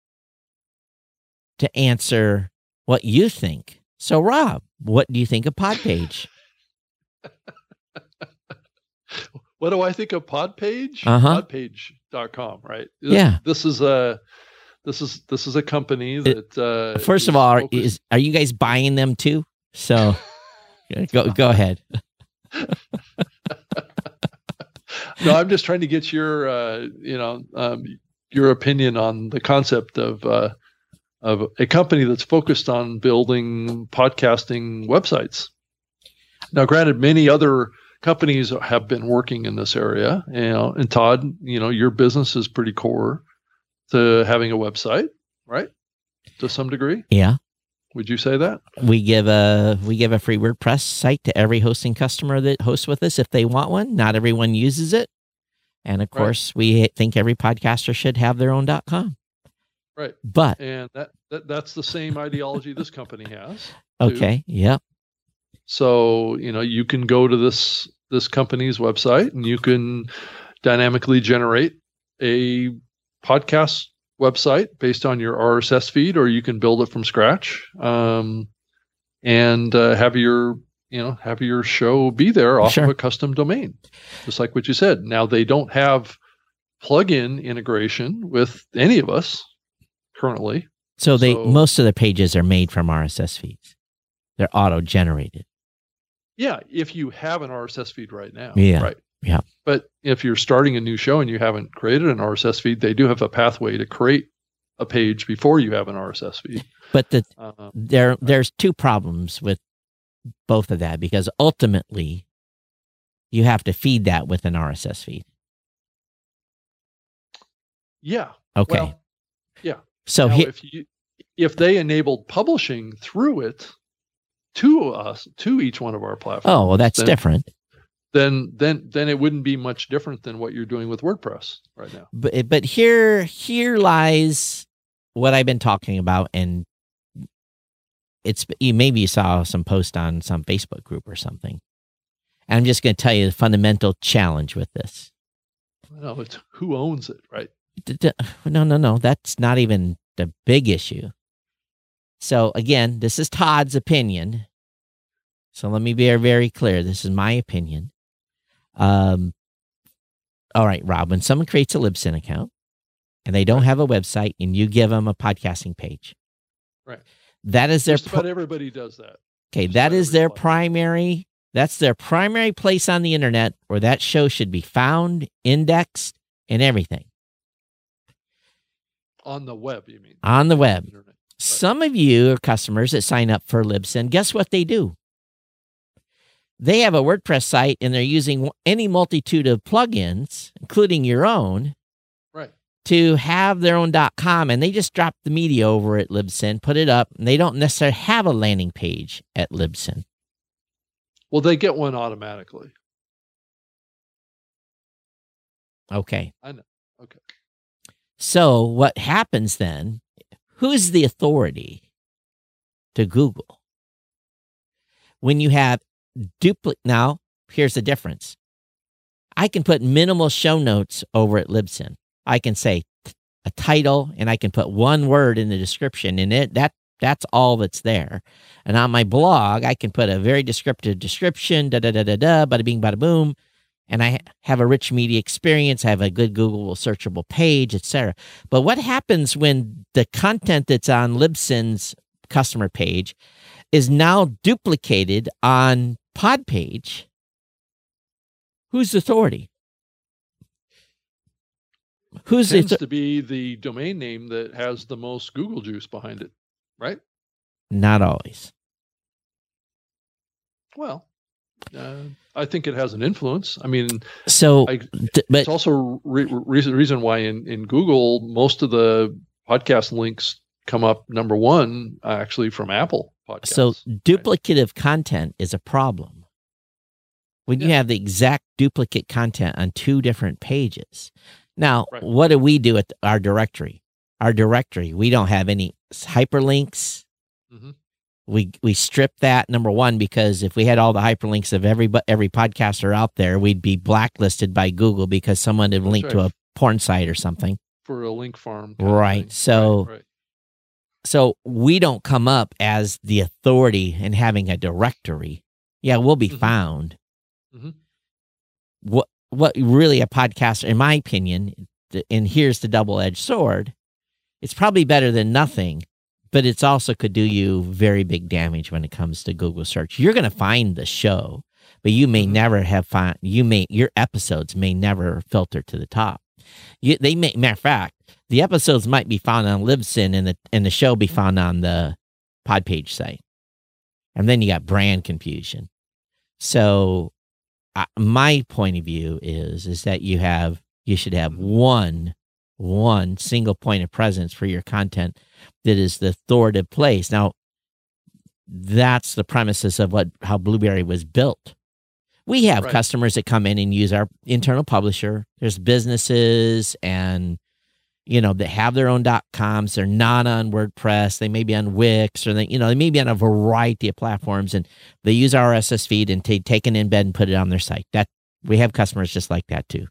to answer what you think. So, Rob, what do you think of Podpage? what do I think of Podpage? Uh-huh. Podpage.com, right? Yeah. This is a this is this is a company that uh, first of all focused. is are you guys buying them too? So go go ahead. no, I'm just trying to get your uh, you know um, your opinion on the concept of uh, of a company that's focused on building podcasting websites. Now, granted, many other companies have been working in this area, you know, and Todd, you know, your business is pretty core to having a website, right? To some degree. Yeah. Would you say that? We give a we give a free WordPress site to every hosting customer that hosts with us if they want one. Not everyone uses it. And of course, right. we think every podcaster should have their own .com. Right. But and that, that that's the same ideology this company has. Okay. Yep. So, you know, you can go to this this company's website and you can dynamically generate a podcast website based on your RSS feed, or you can build it from scratch um, and uh, have your you know have your show be there off sure. of a custom domain, just like what you said. Now they don't have plugin integration with any of us currently. So they so, most of the pages are made from RSS feeds. They're auto generated. Yeah, if you have an RSS feed right now. Yeah. Right. Yeah. But if you're starting a new show and you haven't created an RSS feed, they do have a pathway to create a page before you have an RSS feed. But the, uh, there there's two problems with both of that because ultimately you have to feed that with an RSS feed. Yeah. Okay. Well, yeah. So now, he, if you if they enabled publishing through it to us to each one of our platforms. Oh, well that's then, different then then then it wouldn't be much different than what you're doing with WordPress right now. But but here here lies what I've been talking about, and it's you maybe you saw some post on some Facebook group or something. And I'm just going to tell you the fundamental challenge with this. No, it's who owns it, right? No, no, no. That's not even the big issue. So again, this is Todd's opinion. So let me be very clear. This is my opinion. Um, all right, Rob, when someone creates a Libsyn account and they don't have a website and you give them a podcasting page, right? That is their. Just about everybody does that. Okay, Just that is their primary. That's their primary place on the internet where that show should be found, indexed, and everything. On the web, you mean? On the web. Right. Some of you are customers that sign up for Libsyn. Guess what they do? They have a WordPress site and they're using any multitude of plugins, including your own, right, to have their own .com, and they just drop the media over at Libsyn, put it up, and they don't necessarily have a landing page at Libsyn. Well, they get one automatically. Okay. I know. Okay. So what happens then? Who's the authority to Google? When you have duplicate. Now, here's the difference. I can put minimal show notes over at Libsyn. I can say a title and I can put one word in the description and it that that's all that's there. And on my blog, I can put a very descriptive description, da da da da da, bada bing, bada boom, and I have a rich media experience. I have a good Google searchable page, etc. But what happens when the content that's on Libsyn's customer page is now duplicated on Podpage, whose authority? Who's tends th- to be the domain name that has the most Google juice behind it, right? Not always. Well, uh, I think it has an influence. I mean, so I, th- but it's also re- reason reason why in in Google most of the podcast links come up number one actually from Apple podcasts. So duplicative right? content is a problem. When yeah. you have the exact duplicate content on two different pages. Now, right. what do we do at our directory? Our directory, we don't have any hyperlinks. Mm-hmm we we strip that number one because if we had all the hyperlinks of every every podcaster out there, we'd be blacklisted by Google because someone had linked right. to a porn site or something for a link farm. Right. So. Right, right. So we don't come up as the authority in having a directory. Yeah, we'll be mm-hmm. found. Mm-hmm. What what really a podcaster, in my opinion, and here's the double edged sword. It's probably better than nothing but it's also could do you very big damage when it comes to Google search. You're going to find the show, but you may mm-hmm. never have found you may your episodes may never filter to the top. You, they may matter of fact, the episodes might be found on Libsyn and the and the show be found on the Podpage site, and then you got brand confusion. So, uh, my point of view is is that you have you should have one one single point of presence for your content that is the authoritative place. Now, that's the premises of what how Blubrry was built. We have right. customers that come in and use our internal publisher. There's businesses and you know that have their own dot coms. They're not on WordPress. They may be on Wix or they you know they may be on a variety of platforms and they use our RSS feed and t- take an embed and put it on their site. That we have customers just like that too.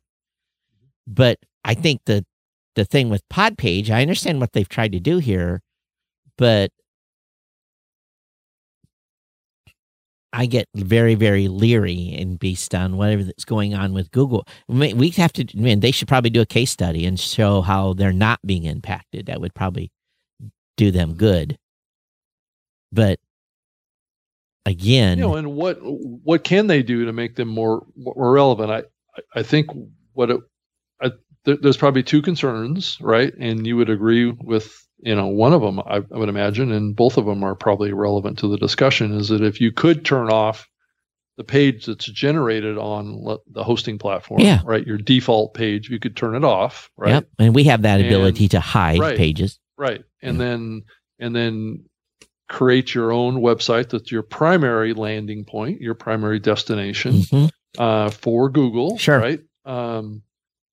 But I think the the thing with Podpage, I understand what they've tried to do here, but I get very, very leery and based on whatever that's going on with Google. We have to, I mean, they should probably do a case study and show how they're not being impacted. That would probably do them good. But again, you know, and what what can they do to make them more more relevant? I I think what it, I there's probably two concerns, right? And you would agree with you know one of them, I, I would imagine, and both of them are probably relevant to the discussion. Is that if you could turn off the page that's generated on the hosting platform, yeah. right? Your default page, you could turn it off, right? Yep. And we have that ability and, to hide right, pages. Right. And yeah. then and then create your own website that's your primary landing point, your primary destination mm-hmm. uh, for Google. Sure. Right. Um,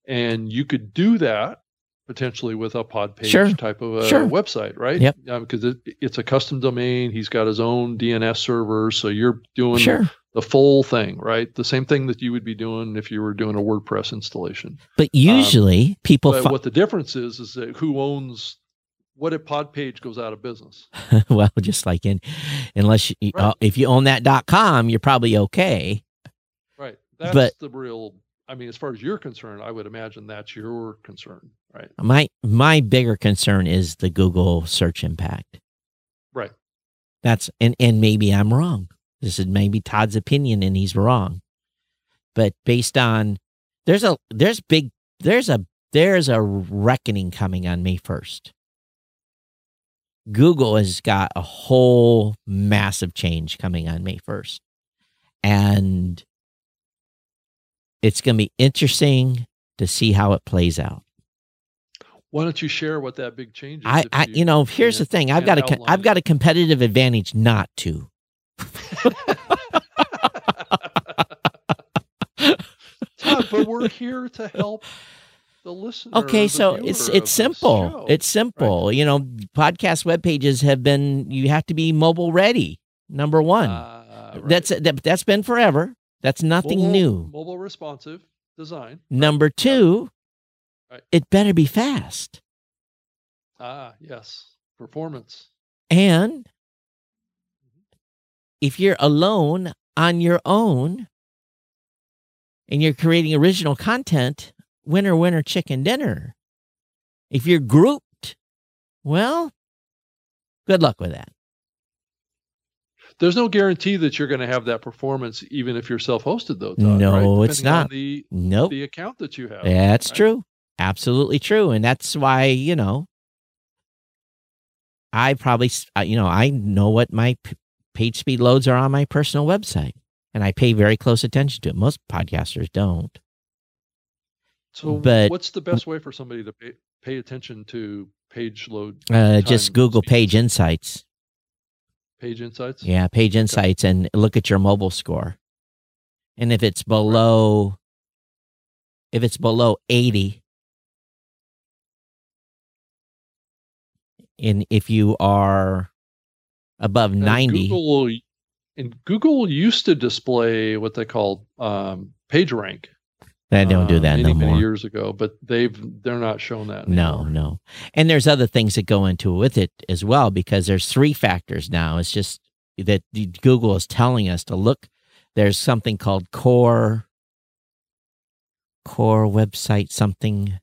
and you could do that potentially with a pod page sure. type of a sure. website, right? Yep. Because it, it's a custom domain. He's got his own DNS server, so you're doing sure. the full thing, right? The same thing that you would be doing if you were doing a WordPress installation. But usually, um, people. But what the difference is is that who owns. What if Podpage goes out of business? well, just like in, unless you, right. uh, if you own that com, you're probably okay. Right. That's but, the real I mean, as far as you're concerned, I would imagine that's your concern, right? My my bigger concern is the Google search impact. Right. That's and and maybe I'm wrong. This is maybe Todd's opinion and he's wrong. But based on there's a there's big there's a there's a reckoning coming on May 1st. Google has got a whole massive change coming on May 1st. And it's going to be interesting to see how it plays out. Why don't you share what that big change is? I, I you, you, know, here's the thing. I've got a, I've got a competitive advantage not to. Todd, but we're here to help the listener. Okay, so it's it's simple. Show, it's simple. Right? You know, podcast web pages have been you have to be mobile ready. Number one. Uh, right. That's that, that's been forever. That's nothing mobile, new. Mobile responsive design. Number two, right. it better be fast. Ah, yes. Performance. And if you're alone on your own and you're creating original content, winner, winner, chicken dinner. If you're grouped, well, good luck with that there's no guarantee that you're going to have that performance even if you're self-hosted though Todd, no right? it's not the nope. the account that you have that's right? true absolutely true and that's why you know i probably you know i know what my page speed loads are on my personal website and I pay very close attention to it. Most podcasters don't. So, but, what's the best way for somebody to pay, pay attention to page load? Uh, just Google speed? Page Insights. Page Insights. Yeah, Page Insights, okay. and look at your mobile score. And if it's below, right. if it's below eighty, and if you are above and 90 google and google used to display what they called um, page rank they don't do uh, that many, no many years ago but they've they're not showing that anymore. no no and there's other things that go into with it as well because there's three factors now it's just that google is telling us to look there's something called core core website something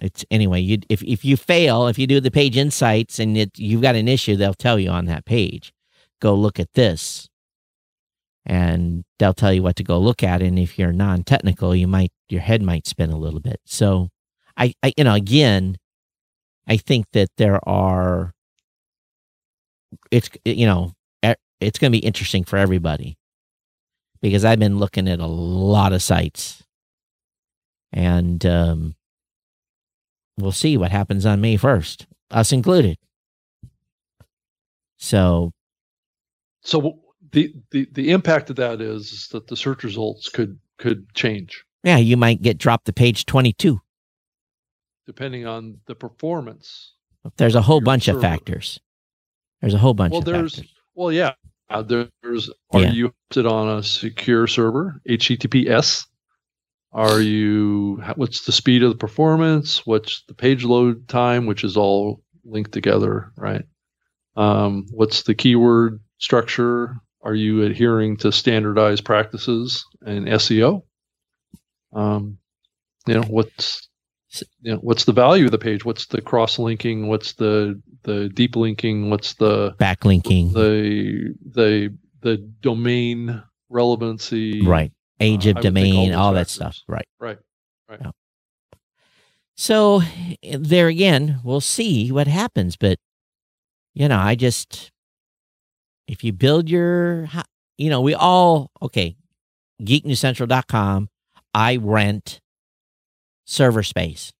it's anyway. You if if you fail, if you do the page insights and it, you've got an issue, they'll tell you on that page. Go look at this, and they'll tell you what to go look at. And if you're non-technical, you might your head might spin a little bit. So, I, I you know again, I think that there are. It's you know it's going to be interesting for everybody because I've been looking at a lot of sites and um, we'll see what happens on May 1st, us included. So, so the, the, the impact of that is, is that the search results could, could change. Yeah. You might get dropped to page 22. Depending on the performance. There's a whole bunch server. of factors. There's a whole bunch well, of there's, factors. Well, yeah. Uh, there's, are yeah. you it on a secure server, HTTPS? Are you, what's the speed of the performance? What's the page load time, which is all linked together, right? Um, what's the keyword structure? Are you adhering to standardized practices in SEO? Um, you know, what's, you know, what's the value of the page? What's the cross linking? What's the, the deep linking? What's the backlinking? The, the, the domain relevancy. Right age uh, of domain, all, all that stuff. Right. Right. Right. Yeah. So there again, we'll see what happens. But, you know, I just, if you build your, you know, we all, okay, geeknewscentral.com, I rent server space.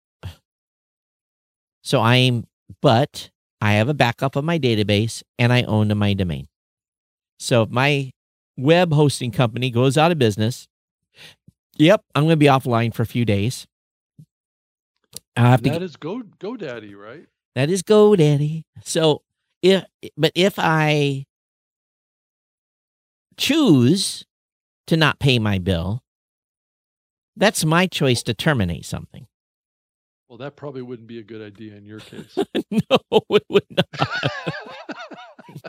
So I'm, but I have a backup of my database and I own my domain. So if my web hosting company goes out of business, Yep, I'm going to be offline for a few days. I have to. That is Go GoDaddy, right? That is GoDaddy. So if, but if I choose to not pay my bill, that's my choice to terminate something. Well, that probably wouldn't be a good idea in your case. no, it would not.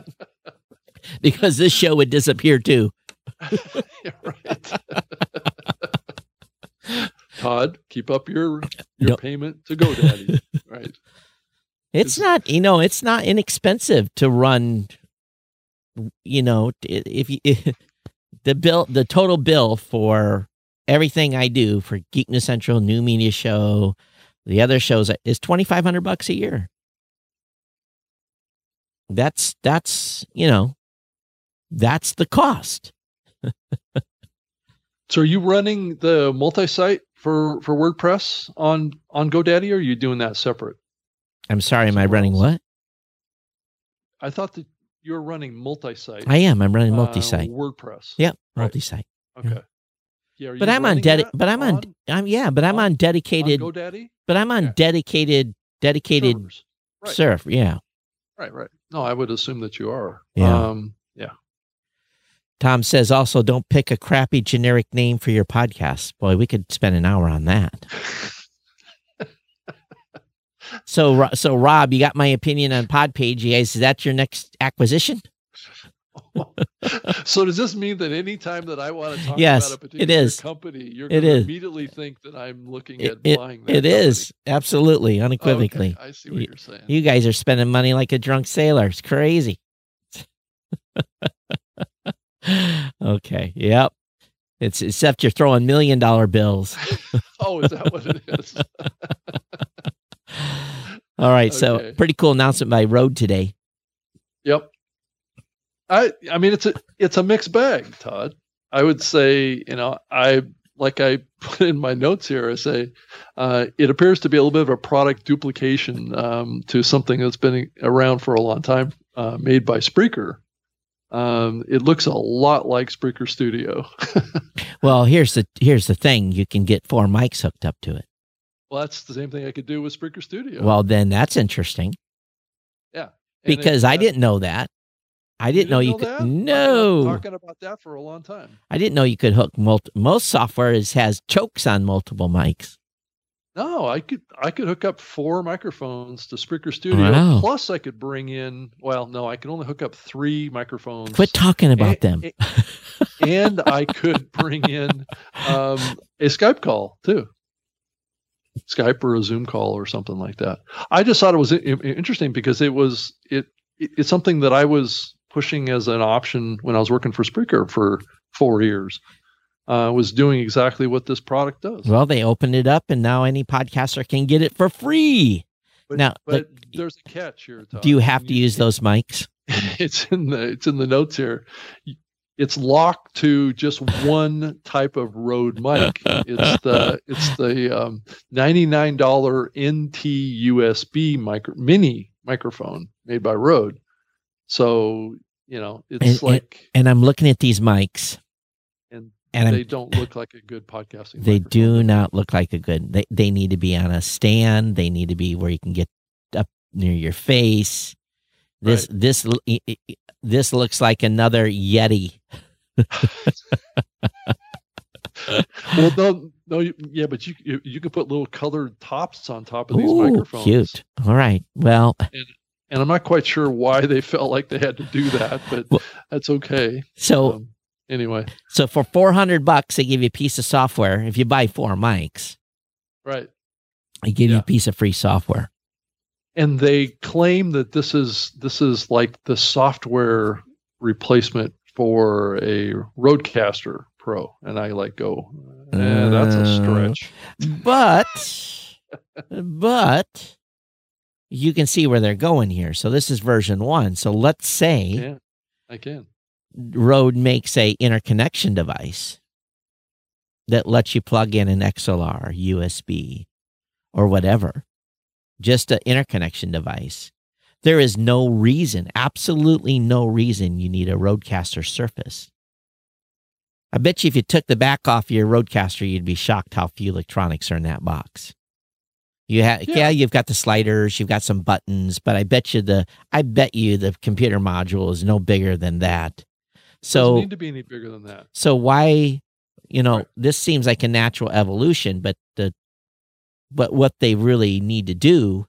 because this show would disappear too. right. Todd, keep up your your nope. payment to GoDaddy. right. It's, it's not, you know, it's not inexpensive to run. You know, if you if, the bill, the total bill for everything I do for Geek News Central, New Media Show, the other shows is twenty five hundred bucks a year. That's that's you know, that's the cost. so, are you running the multi-site for for WordPress on on GoDaddy, or are you doing that separate? I'm sorry, am I running what? I thought that you're running multi-site. I am. I'm running multi-site. Uh, WordPress. Yep, multi-site. Right. Okay. Yeah. but I'm on dedi- But I'm on, on. I'm yeah. But I'm on, on dedicated. On GoDaddy. But I'm on yeah. dedicated dedicated right. surf. Yeah. Right. Right. No, I would assume that you are. Yeah. Um, yeah. Tom says also don't pick a crappy generic name for your podcast. Boy, we could spend an hour on that. so, so Rob, you got my opinion on Podpage. You guys, is that your next acquisition? so does this mean that anytime that I want to talk yes, about a particular it is. company, you're going to immediately think that I'm looking it, at buying that? It company? is absolutely unequivocally. Okay, I see what you, you're saying. You guys are spending money like a drunk sailor. It's crazy. okay. Yep. It's except you're throwing million dollar bills. oh, is that what it is? All right. Okay. So pretty cool announcement by Rode today. Yep. I I mean it's a it's a mixed bag, Todd. I would say, you know, I like I put in my notes here. I say uh, it appears to be a little bit of a product duplication um, to something that's been around for a long time, uh, made by Spreaker. Um, it looks a lot like Spreaker Studio. well, here's the here's the thing: you can get four mics hooked up to it. Well, that's the same thing I could do with Spreaker Studio. Well, then that's interesting. Yeah, because it, I didn't know that. I didn't, didn't know, know you could. That? No, talking about that for a long time. I didn't know you could hook multi- most software is has chokes on multiple mics. No, I could I could hook up four microphones to Spreaker Studio. Wow. Plus, I could bring in. Well, no, I can only hook up three microphones. Quit talking about and, them. and I could bring in um, a Skype call too. Skype or a Zoom call or something like that. I just thought it was interesting because it was it it's something that I was pushing as an option when I was working for Spreaker for four years. Uh, was doing exactly what this product does. Well, they opened it up, and now any podcaster can get it for free. But, now, but there's a catch here. Todd. Do you have to use those mics? it's in the it's in the notes here. It's locked to just one type of Rode mic. It's the it's the um, ninety nine dollar NT USB micro mini microphone made by Rode. So you know, it's and, like. And, and, I'm looking at these mics, and and they I'm, don't look like a good podcasting. They do not look like a good. They they need to be on a stand. They need to be where you can get up near your face. This right. this this looks like another Yeti. well, no, no, yeah, but you you can put little colored tops on top of these Ooh, microphones. Cute. All right. Well, and, and I'm not quite sure why they felt like they had to do that, but well, that's okay. So um, anyway, so for 400 bucks, they give you a piece of software. If you buy four mics, right, they give yeah. you a piece of free software. And they claim that this is this is like the software replacement for a Rodecaster Pro, and I like go, eh, that's a uh, stretch. But but you can see where they're going here. So this is version one. So let's say yeah, I can. Rode makes a interconnection device that lets you plug in an XLR, USB, or whatever. Just an interconnection device. There is no reason, absolutely no reason you need a Rodecaster Surface. I bet you if you took the back off your Rodecaster, you'd be shocked how few electronics are in that box. You have yeah. yeah. you've got the sliders, you've got some buttons, but I bet you the I bet you the computer module is no bigger than that. So Doesn't need to be any bigger than that. So why, you know, right. this seems like a natural evolution, but the but what they really need to do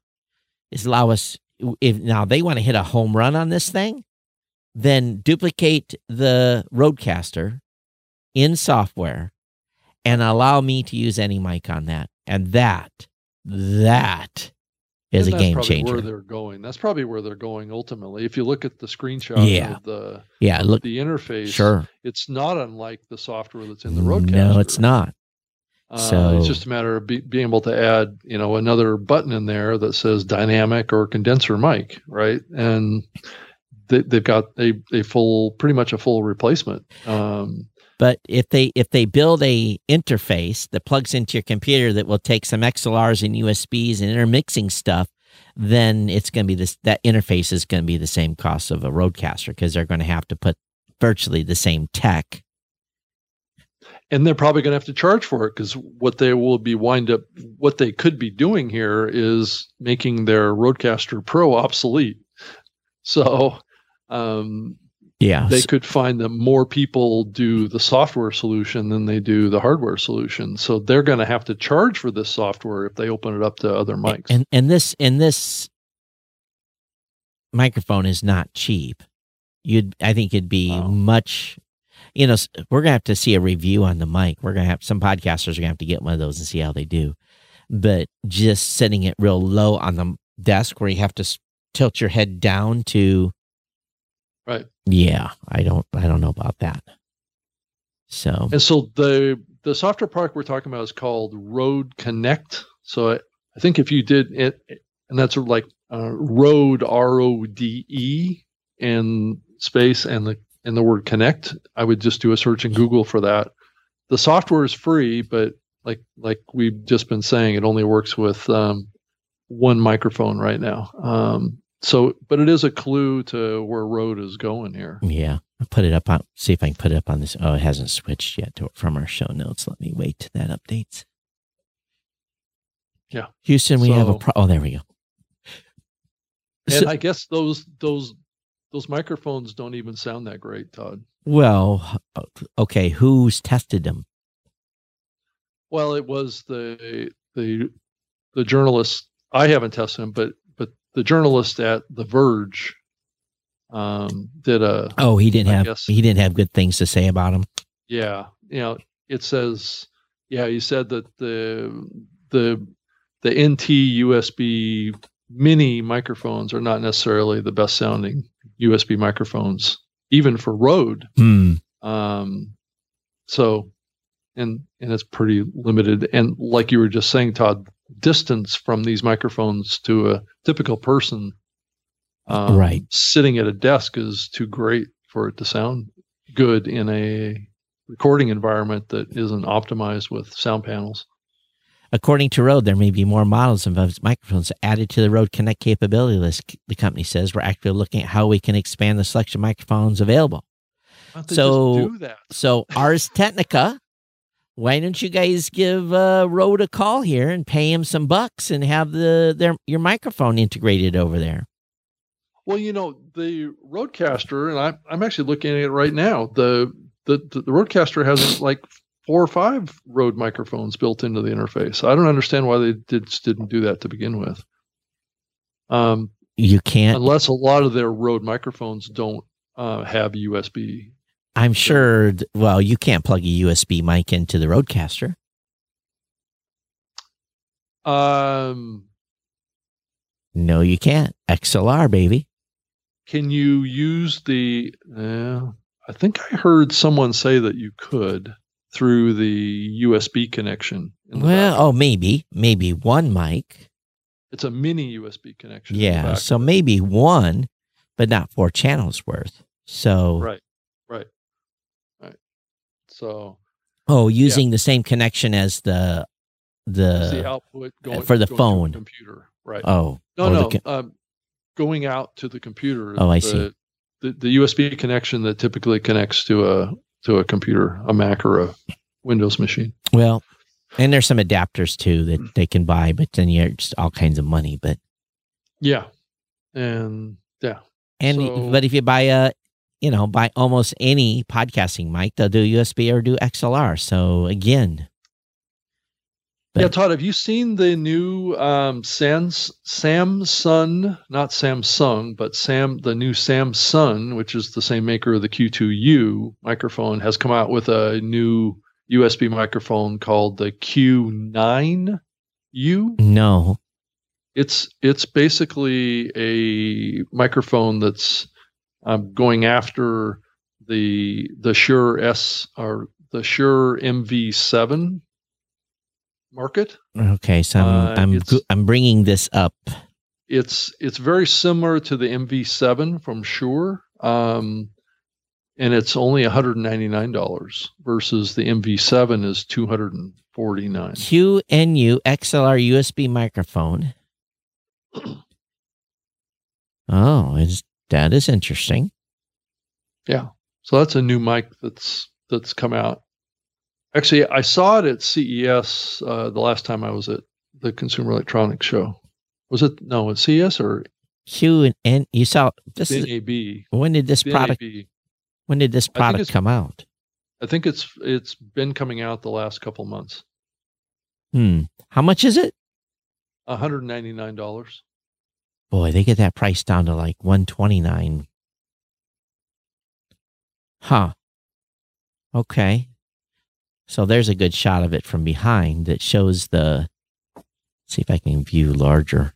is allow us if now they want to hit a home run on this thing, then duplicate the Rodecaster in software and allow me to use any mic on that. And that that is and a game changer. Where they're going, that's probably where they're going ultimately. If you look at the screenshot yeah. of the yeah, look the interface, sure, it's not unlike the software that's in the Rodecaster. No, it's not. Uh, so it's just a matter of be, being able to add, you know, another button in there that says dynamic or condenser mic, right? And they, have got a, a full, pretty much a full replacement. Um, but if they if they build a interface that plugs into your computer that will take some XLRs and USBs and intermixing stuff, then it's going to be this that interface is going to be the same cost of a Rodecaster because they're going to have to put virtually the same tech. And they're probably going to have to charge for it because what they will be wind up, what they could be doing here is making their Rodecaster Pro obsolete. So um, yeah. They could find that more people do the software solution than they do the hardware solution. So they're going to have to charge for this software if they open it up to other mics. And and this and this microphone is not cheap. You'd I think it'd be wow. much you know, we're going to have to see a review on the mic. We're going to have some podcasters are going to have to get one of those and see how they do. But just setting it real low on the desk where you have to tilt your head down to Right. Yeah, I don't I don't know about that. So and so the the software product we're talking about is called Rode Connect. So I, I think if you did it, and that's like uh, Rode R O D E and space and the and the word connect, I would just do a search in Google for that. The software is free, but like like we've just been saying, it only works with um, one microphone right now. Um, so, but it is a clue to where Rode is going here. Yeah, I'll put it up on. See if I can put it up on this. Oh, it hasn't switched yet to, from our show notes. Let me wait till that updates. Yeah, Houston, we so, have a pro. Oh, there we go. And so, I guess those those those microphones don't even sound that great, Todd. Well, okay, who's tested them? Well, it was the the the journalist. I haven't tested them, but but the journalist at The Verge um, did a. Oh, he didn't I have guess, he didn't have good things to say about him. Yeah, you know, it says yeah. He said that the the the NT USB mini microphones are not necessarily the best sounding USB microphones, even for Rode. Hmm. Um, so, and and it's pretty limited. And like you were just saying, Todd, distance from these microphones to a typical person, um, right, sitting at a desk is too great for it to sound good in a recording environment that isn't optimized with sound panels. According to Rode, there may be more models of microphones added to the Rode Connect capability list. The company says we're actively looking at how we can expand the selection of microphones available. So, so Ars Technica, why don't you guys give uh, Rode a call here and pay him some bucks and have the their your microphone integrated over there? Well, you know the Rodecaster, and I, I'm actually looking at it right now. The the the, the Rodecaster has like four or five Rode microphones built into the interface. I don't understand why they did, didn't do that to begin with. Um, you can't unless a lot of their Rode microphones don't uh, have USB. I'm sure. Well, you can't plug a USB mic into the Rodecaster. Um, no, you can't. XLR, baby. Can you use the? Uh, I think I heard someone say that you could through the USB connection. well, oh, maybe, maybe one mic. It's a mini USB connection. Yeah, so maybe one, but not four channels worth. So right, right. So oh, using yeah. the same connection as the the, the output going, for the phone the computer. Right. Oh no, oh, no. um, going out to the computer. Oh, I the, see. The, the USB connection that typically connects to a to a computer, a Mac or a Windows machine. Well, and there's some adapters too that they can buy, but then you're just all kinds of money. But yeah, and yeah, and so, but if you buy a, you know, by almost any podcasting mic, they'll do USB or do XLR. So again, but, yeah, Todd, have you seen the new um, Sans, Samsung, not Samsung, but Sam, the new Samson, which is the same maker of the Q2U microphone, has come out with a new USB microphone called the Q9U. No, it's it's basically a microphone that's um, going after the the Shure S or the Shure MV7 market. Okay, so I'm uh, I'm, I'm bringing this up. It's it's very similar to the MV7 from Shure, um, and it's only $199 versus the MV7 is 249. Q9U XLR USB microphone. oh, is that is interesting. Yeah, so that's a new mic that's that's come out. Actually, I saw it at CES uh, the last time I was at the Consumer Electronics Show. Was it no at CES or Q and N? You saw this NAB. Is, when did this product? When did this product come out? I think it's it's been coming out the last couple months. Hmm. How much is it? One hundred ninety nine dollars. Boy, they get that price down to like one twenty nine. Huh. Okay. So there's a good shot of it from behind that shows the. See if I can view larger.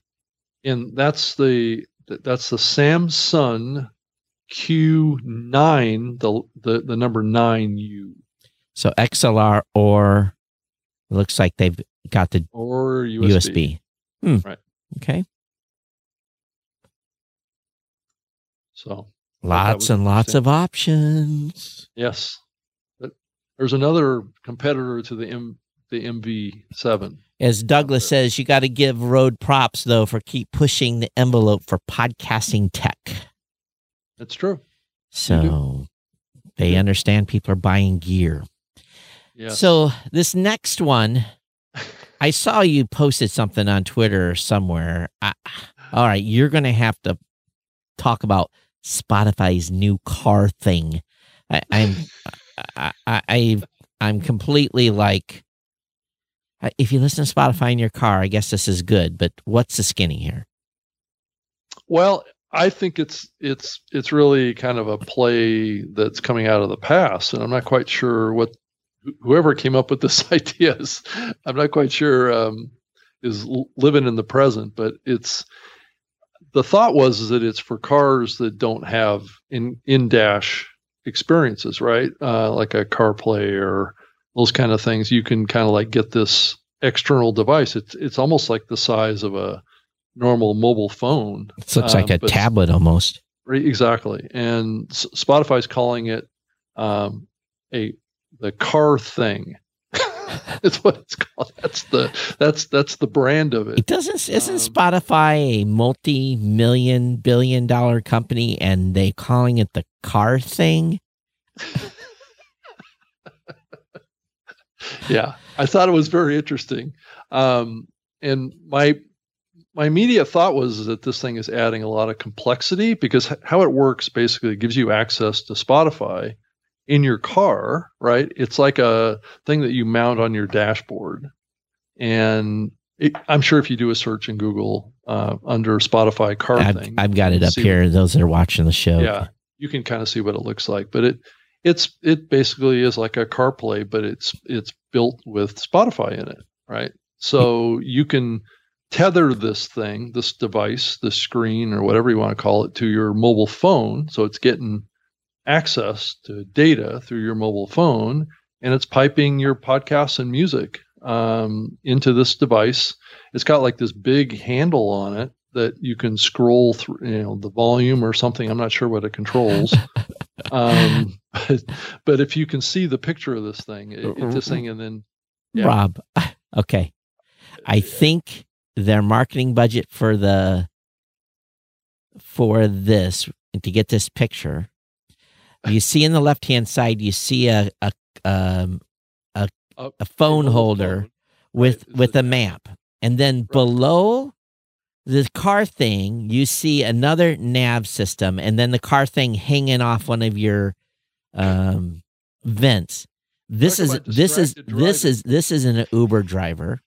And that's the that's the Samson Q9, the the the number nine U. So XLR or looks like they've got the or USB. USB. Hmm. Right. Okay. So Lots and lots of options. Yes. But there's another competitor to the M the MV7. As Douglas says, you got to give Rode props though for keep pushing the envelope for podcasting tech. That's true. So they yeah. understand people are buying gear. Yes. So this next one, I saw you posted something on Twitter somewhere. I, all right, you're going to have to talk about Spotify's new car thing. I, I'm, I, I, I'm completely like, if you listen to Spotify in your car, I guess this is good. But what's the skinny here? Well, I think it's it's it's really kind of a play that's coming out of the past, and I'm not quite sure what whoever came up with this idea is. I'm not quite sure um, is living in the present, but it's the thought was is that it's for cars that don't have in in dash experiences, right? Uh, like a CarPlay or those kind of things. You can kind of like get this external device. It's it's almost like the size of a normal mobile phone. It looks um, like a tablet almost. Exactly, and Spotify's calling it um, a the car thing. That's what it's called. That's the that's that's the brand of it. It doesn't isn't um, Spotify a multi-million billion dollar company and they calling it the car thing? yeah, I thought it was very interesting. Um, and my my immediate thought was that this thing is adding a lot of complexity because how it works basically gives you access to Spotify in your car, right? It's like a thing that you mount on your dashboard. And it, I'm sure if you do a search in Google uh, under Spotify car I've, thing, I've got it up here. Those that are watching the show, yeah, you can kind of see what it looks like. But it it's it basically is like a CarPlay, but it's it's built with Spotify in it, right? So you can tether this thing, this device, the screen, or whatever you want to call it, to your mobile phone. So it's getting access to data through your mobile phone, and it's piping your podcasts and music um, into this device. It's got like this big handle on it that you can scroll through, you know, the volume or something. I'm not sure what it controls. um, but, but, if you can see the picture of this thing, it, it, this thing, and then yeah. Rob, okay, I think their marketing budget for the for this to get this picture you see in the left hand side you see a a um, a, a phone holder phone. with right. with a map and then right. below the car thing you see another nav system and then the car thing hanging off one of your um, vents this is this is this is this is an uber driver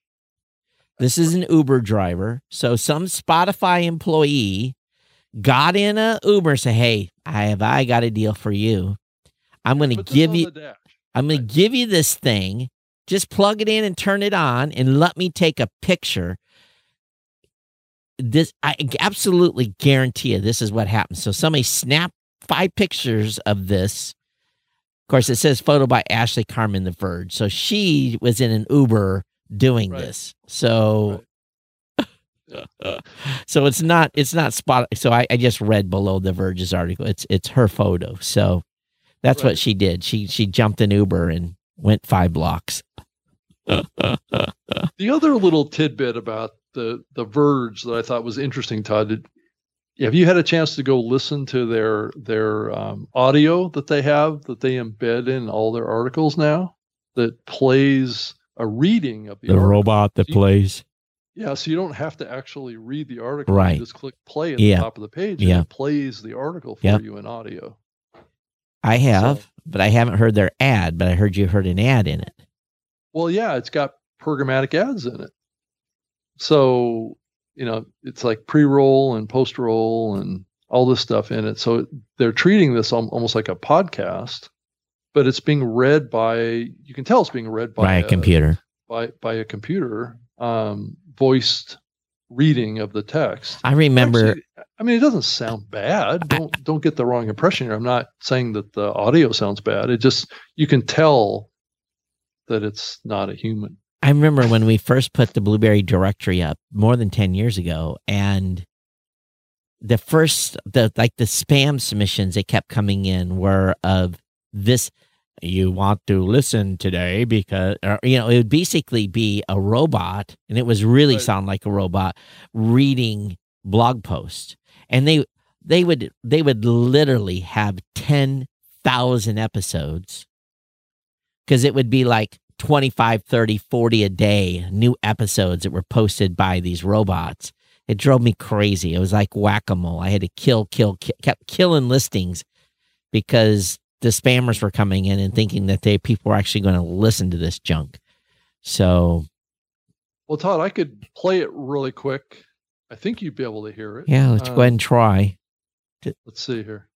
this is an Uber driver. So some Spotify employee got in a Uber and said, Hey, I have I got a deal for you. I'm gonna give you I'm gonna give you this thing. Just plug it in and turn it on and let me take a picture. This I absolutely guarantee you this is what happens. So somebody snap five pictures of this. Of course, it says photo by Ashley Carman The Verge. So she was in an Uber doing right. this. So right. So it's not it's not spot so I, I just read below the Verge's article. It's it's her photo. So that's right. what she did. She she jumped an Uber and went five blocks. the other little tidbit about the the Verge that I thought was interesting, Todd. Did, have you had a chance to go listen to their their um, audio that they have that they embed in all their articles now that plays a reading of the, the robot that plays. Yeah, so you don't have to actually read the article. Right. You just click play at yeah. the top of the page yeah. and it plays the article for yep. you in audio. I have, so, but I haven't heard their ad, but I heard you heard an ad in it. Well, yeah, it's got programmatic ads in it. So, you know, it's like pre-roll and post-roll and all this stuff in it. So they're treating this almost like a podcast but it's being read by you can tell it's being read by, by a, a, computer by by a computer um, voiced reading of the text. I remember. Actually, I mean, it doesn't sound bad. Don't I, don't get the wrong impression here. I'm not saying that the audio sounds bad. It just you can tell that it's not a human. I remember when we first put the Blubrry directory up more than ten years ago, and the first the like the spam submissions that kept coming in were of this you want to listen today because or, you know it would basically be a robot and it was really right. sound like a robot reading blog posts and they they would they would literally have 10,000 episodes cuz it would be like 25 30 40 a day new episodes that were posted by these robots it drove me crazy. It was like whack a mole. I had to kill, kill, kill, kept killing listings because the spammers were coming in and thinking that they people were actually going to listen to this junk. So, well, Todd, I could play it really quick. I think you'd be able to hear it. Yeah, let's um, go ahead and try. Let's see here.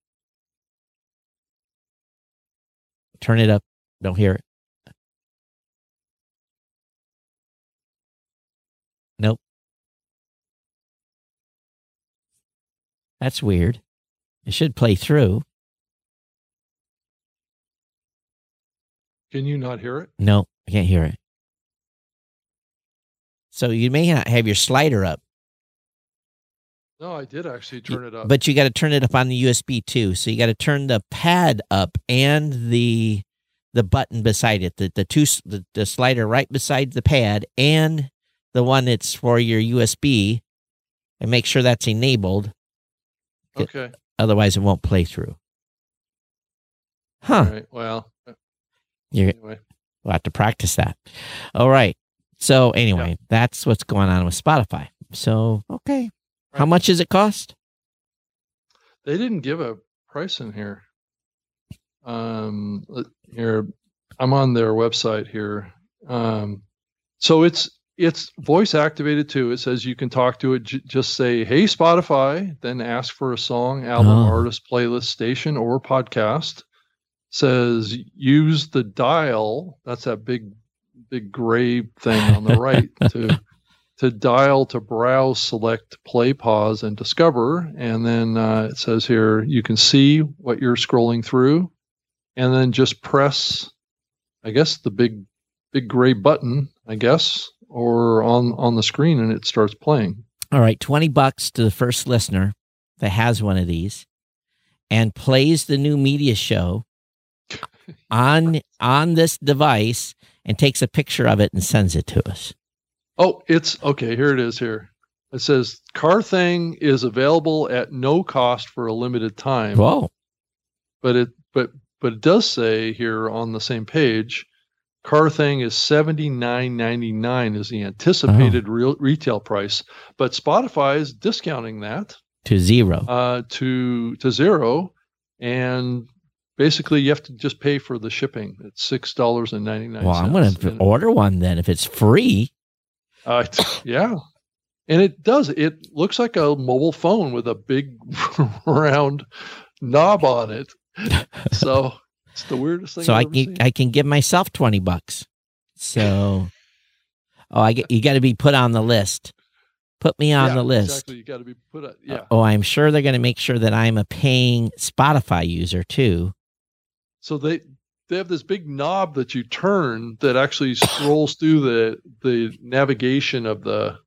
Turn it up. Don't hear it. Nope. That's weird. It should play through. Can you not hear it? No, I can't hear it. So you may not have your slider up. No, I did actually turn it up. But you got to turn it up on the USB too. So you got to turn the pad up and the the button beside it, the the two the, the slider right beside the pad and the one that's for your USB and make sure that's enabled Okay. Otherwise, it won't play through. Huh. Well, uh, you anyway. we'll have to practice that. All right. So anyway, yeah. that's what's going on with Spotify. So okay, right. how much does it cost? They didn't give a price in here. Um, here, I'm on their website here. Um, so it's it's voice activated too. It says you can talk to it. J- just say, "Hey Spotify," then ask for a song, album, oh. artist, playlist, station, or podcast. Says use the dial. That's that big, big gray thing on the right to to dial to browse, select, play, pause, and discover. And then uh, it says here you can see what you're scrolling through, and then just press, I guess the big, big gray button. I guess or on on the screen and it starts playing. All right, 20 bucks to the first listener that has one of these and plays the new media show on on this device and takes a picture of it and sends it to us. Oh, it's okay, here it is here. It says Car Thing is available at no cost for a limited time. Whoa. But it but but it does say here on the same page Car thing is seventy nine ninety nine is the anticipated oh. real retail price, but Spotify is discounting that to zero. Uh, to to zero, and basically you have to just pay for the shipping. It's six dollars and ninety nine. Well, I'm going to order one then if it's free. Uh, yeah, and it does. It looks like a mobile phone with a big round knob on it. So it's the weirdest thing. So I've I can I can give myself twenty bucks. So, oh, I get you got to be put on the list. Put me on yeah, the list. Exactly, you got to be put. On, yeah. oh, I'm sure they're going to make sure that I'm a paying Spotify user too. So they they have this big knob that you turn that actually scrolls through the the navigation of the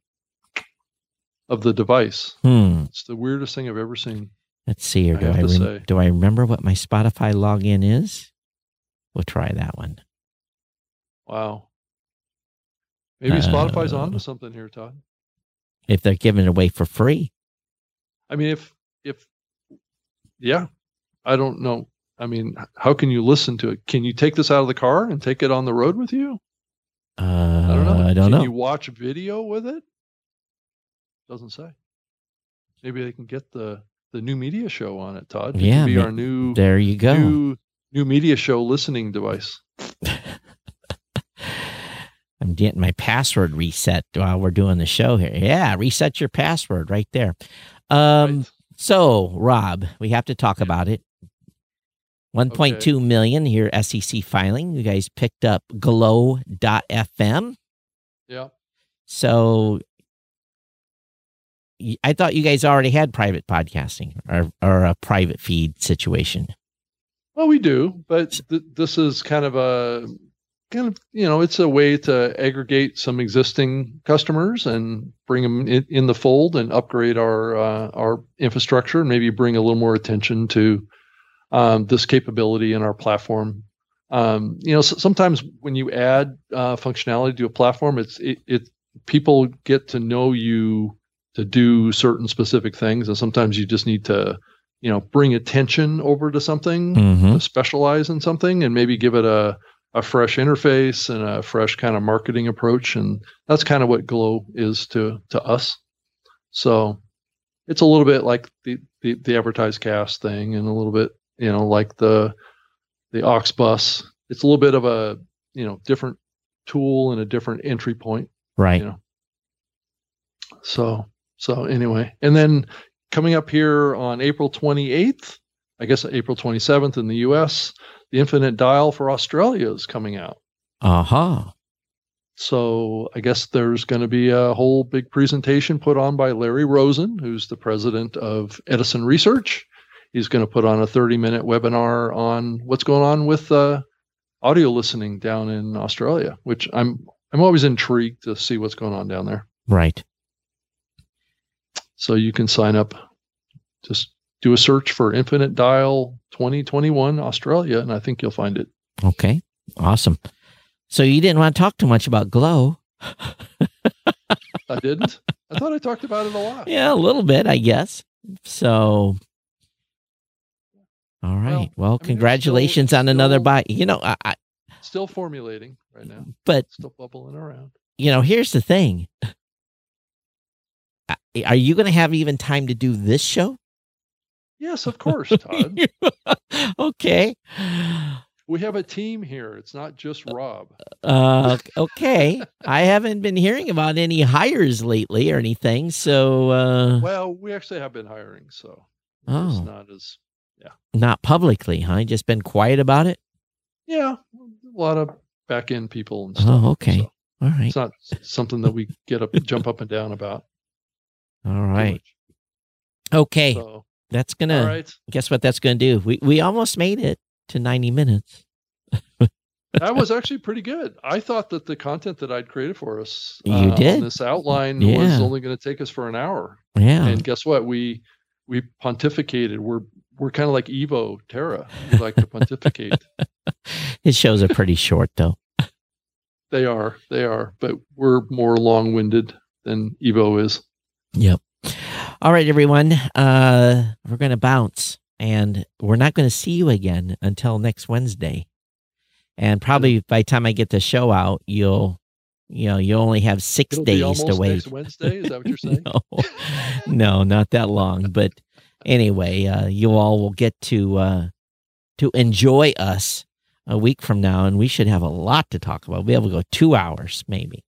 of the device. Hmm. It's the weirdest thing I've ever seen. Let's see here. Do I, I rem- do I remember what my Spotify login is? We'll try that one. Wow. Maybe uh, Spotify's onto something here, Todd. If they're giving it away for free. I mean, if if yeah, I don't know. I mean, how can you listen to it? Can you take this out of the car and take it on the road with you? Uh, I don't know. I don't can know. you watch video with it? Doesn't say. Maybe they can get the the new media show on it, Todd. It yeah, be our new. There you go. New, new media show listening device. I'm getting my password reset while we're doing the show here. Yeah, reset your password right there. Um, right. So, Rob, we have to talk about it. 1.2 okay. million here, SEC filing. You guys picked up glow.fm. Yeah. So I thought you guys already had private podcasting or, or a private feed situation. Well, we do, but th- this is kind of a kind of you know it's a way to aggregate some existing customers and bring them in, in the fold and upgrade our uh, our infrastructure and maybe bring a little more attention to um, this capability in our platform um, you know sometimes when you add uh, functionality to a platform it's it, it people get to know you to do certain specific things and sometimes you just need to you know bring attention over to something mm-hmm. to specialize in something and maybe give it a a fresh interface and a fresh kind of marketing approach and that's kind of what glow is to to us so it's a little bit like the the, the AdvertiseCast thing and a little bit you know like the the Auxbus it's a little bit of a you know different tool and a different entry point right you know so so anyway and then coming up here on april 28th i guess april 27th in the us the Infinite Dial for Australia is coming out. Uh-huh. So I guess there's going to be a whole big presentation put on by Larry Rosin, who's the president of Edison Research. He's going to put on a 30 minute webinar on what's going on with uh, audio listening down in Australia, which I'm I'm always intrigued to see what's going on down there. Right. So you can sign up. Just do a search for Infinite Dial 2021 Australia, and I think you'll find it. Okay, awesome. So you didn't want to talk too much about Glow. I didn't. I thought I talked about it a lot. Yeah, a little bit, I guess. So, all right. Well, well I mean, congratulations still, on another still, buy. You know, I, I still formulating right now, but still bubbling around. You know, here's the thing. Are you going to have even time to do this show? Yes, of course, Todd. okay. We have a team here. It's not just Rob. Uh, okay. I haven't been hearing about any hires lately or anything. So, uh, well, we actually have been hiring. So, oh, it's not as, yeah. Not publicly, huh? Just been quiet about it? Yeah. A lot of back end people and stuff. Oh, okay. So All right. It's not something that we get up, jump up and down about. All right. Okay. So, that's gonna. Right. Guess what? That's gonna do. We we almost made it to ninety minutes. that was actually pretty good. I thought that the content that I'd created for us, you uh, did this outline yeah. was only going to take us for an hour. Yeah. And guess what? We we pontificated. We're we're kind of like Evo Terra. We like to pontificate. His shows are pretty short, though. They are. They are. But we're more long winded than Evo is. Yep. All right, everyone. Uh, we're going to bounce, and we're not going to see you again until next Wednesday. And probably by the time I get the show out, you'll, you know, you only have 6 It'll days to wait. Wednesday, is that what you're saying? no, no, not that long. But anyway, uh, you all will get to uh, to enjoy us a week from now, and we should have a lot to talk about. We'll be able to go two hours, maybe.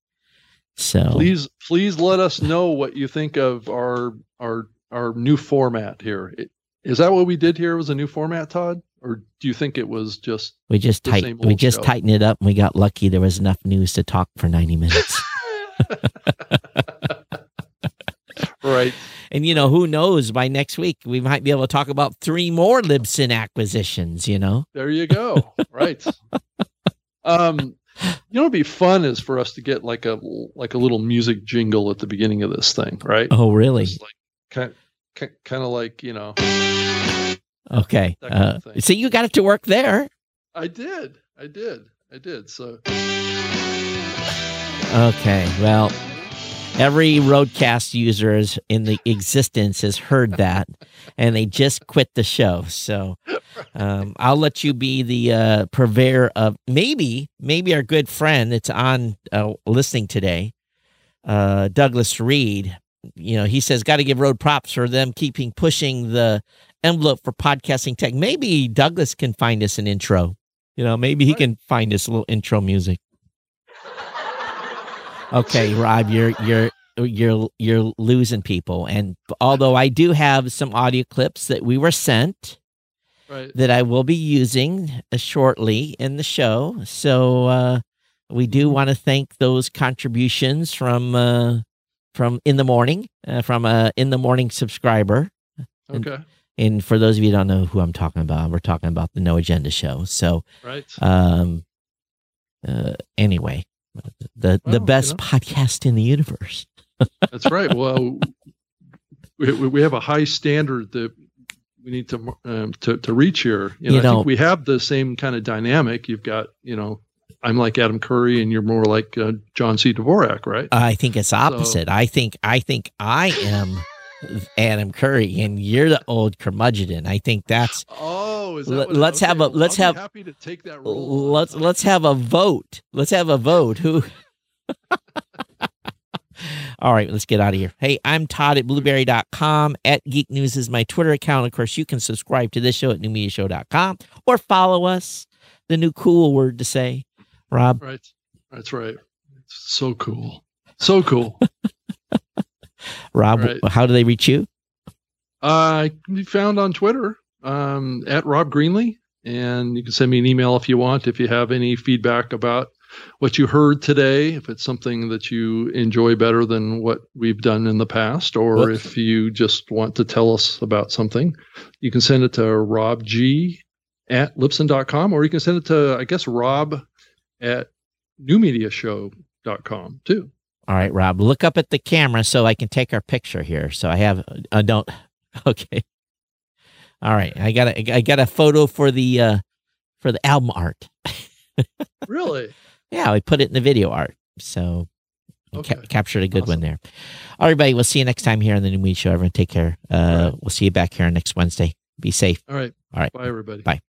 So please, please let us know what you think of our our our new format here. Is that what we did here? Was a new format, Todd, or do you think it was just we just tight we just show? tightened it up and we got lucky there was enough news to talk for ninety minutes. right. And you know who knows? By next week we might be able to talk about three more Libsyn acquisitions. You know. There you go. Right. um, you know, it'd be fun is for us to get like a like a little music jingle at the beginning of this thing, right? Oh, really? Just like kind kind of like you know. Okay. Uh, so you got it to work there. I did. I did. I did. So. Okay. Well, every roadcast user in the existence has heard that and they just quit the show. So um, i'll let you be the uh, purveyor of maybe maybe our good friend that's on uh, listening today uh, douglas reed. You know he says got to give Rode props for them keeping pushing the envelope for podcasting tech. Maybe douglas can find us an intro. You know maybe he can find us a little intro music okay, Rob, you're you're you're you're losing people. And although I do have some audio clips that we were sent right. that I will be using uh, shortly in the show, so uh, we do mm-hmm. want to thank those contributions from uh, from in the morning uh, from a in the morning subscriber. Okay. And, and for those of you who don't know who I'm talking about, we're talking about the No Agenda show. So, right. Um, uh, anyway, the the best you know. podcast in the universe. That's right. Well, we, we have a high standard that we need to um, to, to reach here. You know, you know, I think we have the same kind of dynamic. You've got, you know, I'm like Adam Curry, and you're more like uh, John C. Dvorak, right? I think it's opposite. So, I think I think I am Adam Curry, and you're the old curmudgeon. I think that's. Oh, is that let's have a let's have happy to take that role. Let's let's have a vote. Let's have a vote. Who? All right, let's get out of here. Hey, I'm Todd at blubrry.com. At Geek News is my Twitter account. Of course, you can subscribe to this show at newmediashow.com or follow us. The new cool word to say, Rob. Right. That's right. It's so cool. So cool. Rob, right. how do they reach you? Uh, can be found on Twitter um, at Rob Greenlee, And you can send me an email if you want, if you have any feedback about what you heard today, if it's something that you enjoy better than what we've done in the past, or if you just want to tell us about something, you can send it to Rob G at Libsyn.com, or you can send it to, I guess, Rob at newmediashow.com too. All right, Rob, look up at the camera so I can take our picture here. So I have, I uh, don't, okay. All right, I got a, I got a photo for the, uh, for the album art. really? Yeah, we put it in the video art. So okay. ca- captured a good awesome. one there. All right, everybody, we'll see you next time here on the New Media Show. Everyone take care. Uh, right. We'll see you back here next Wednesday. Be safe. All right. All right. Bye, everybody. Bye.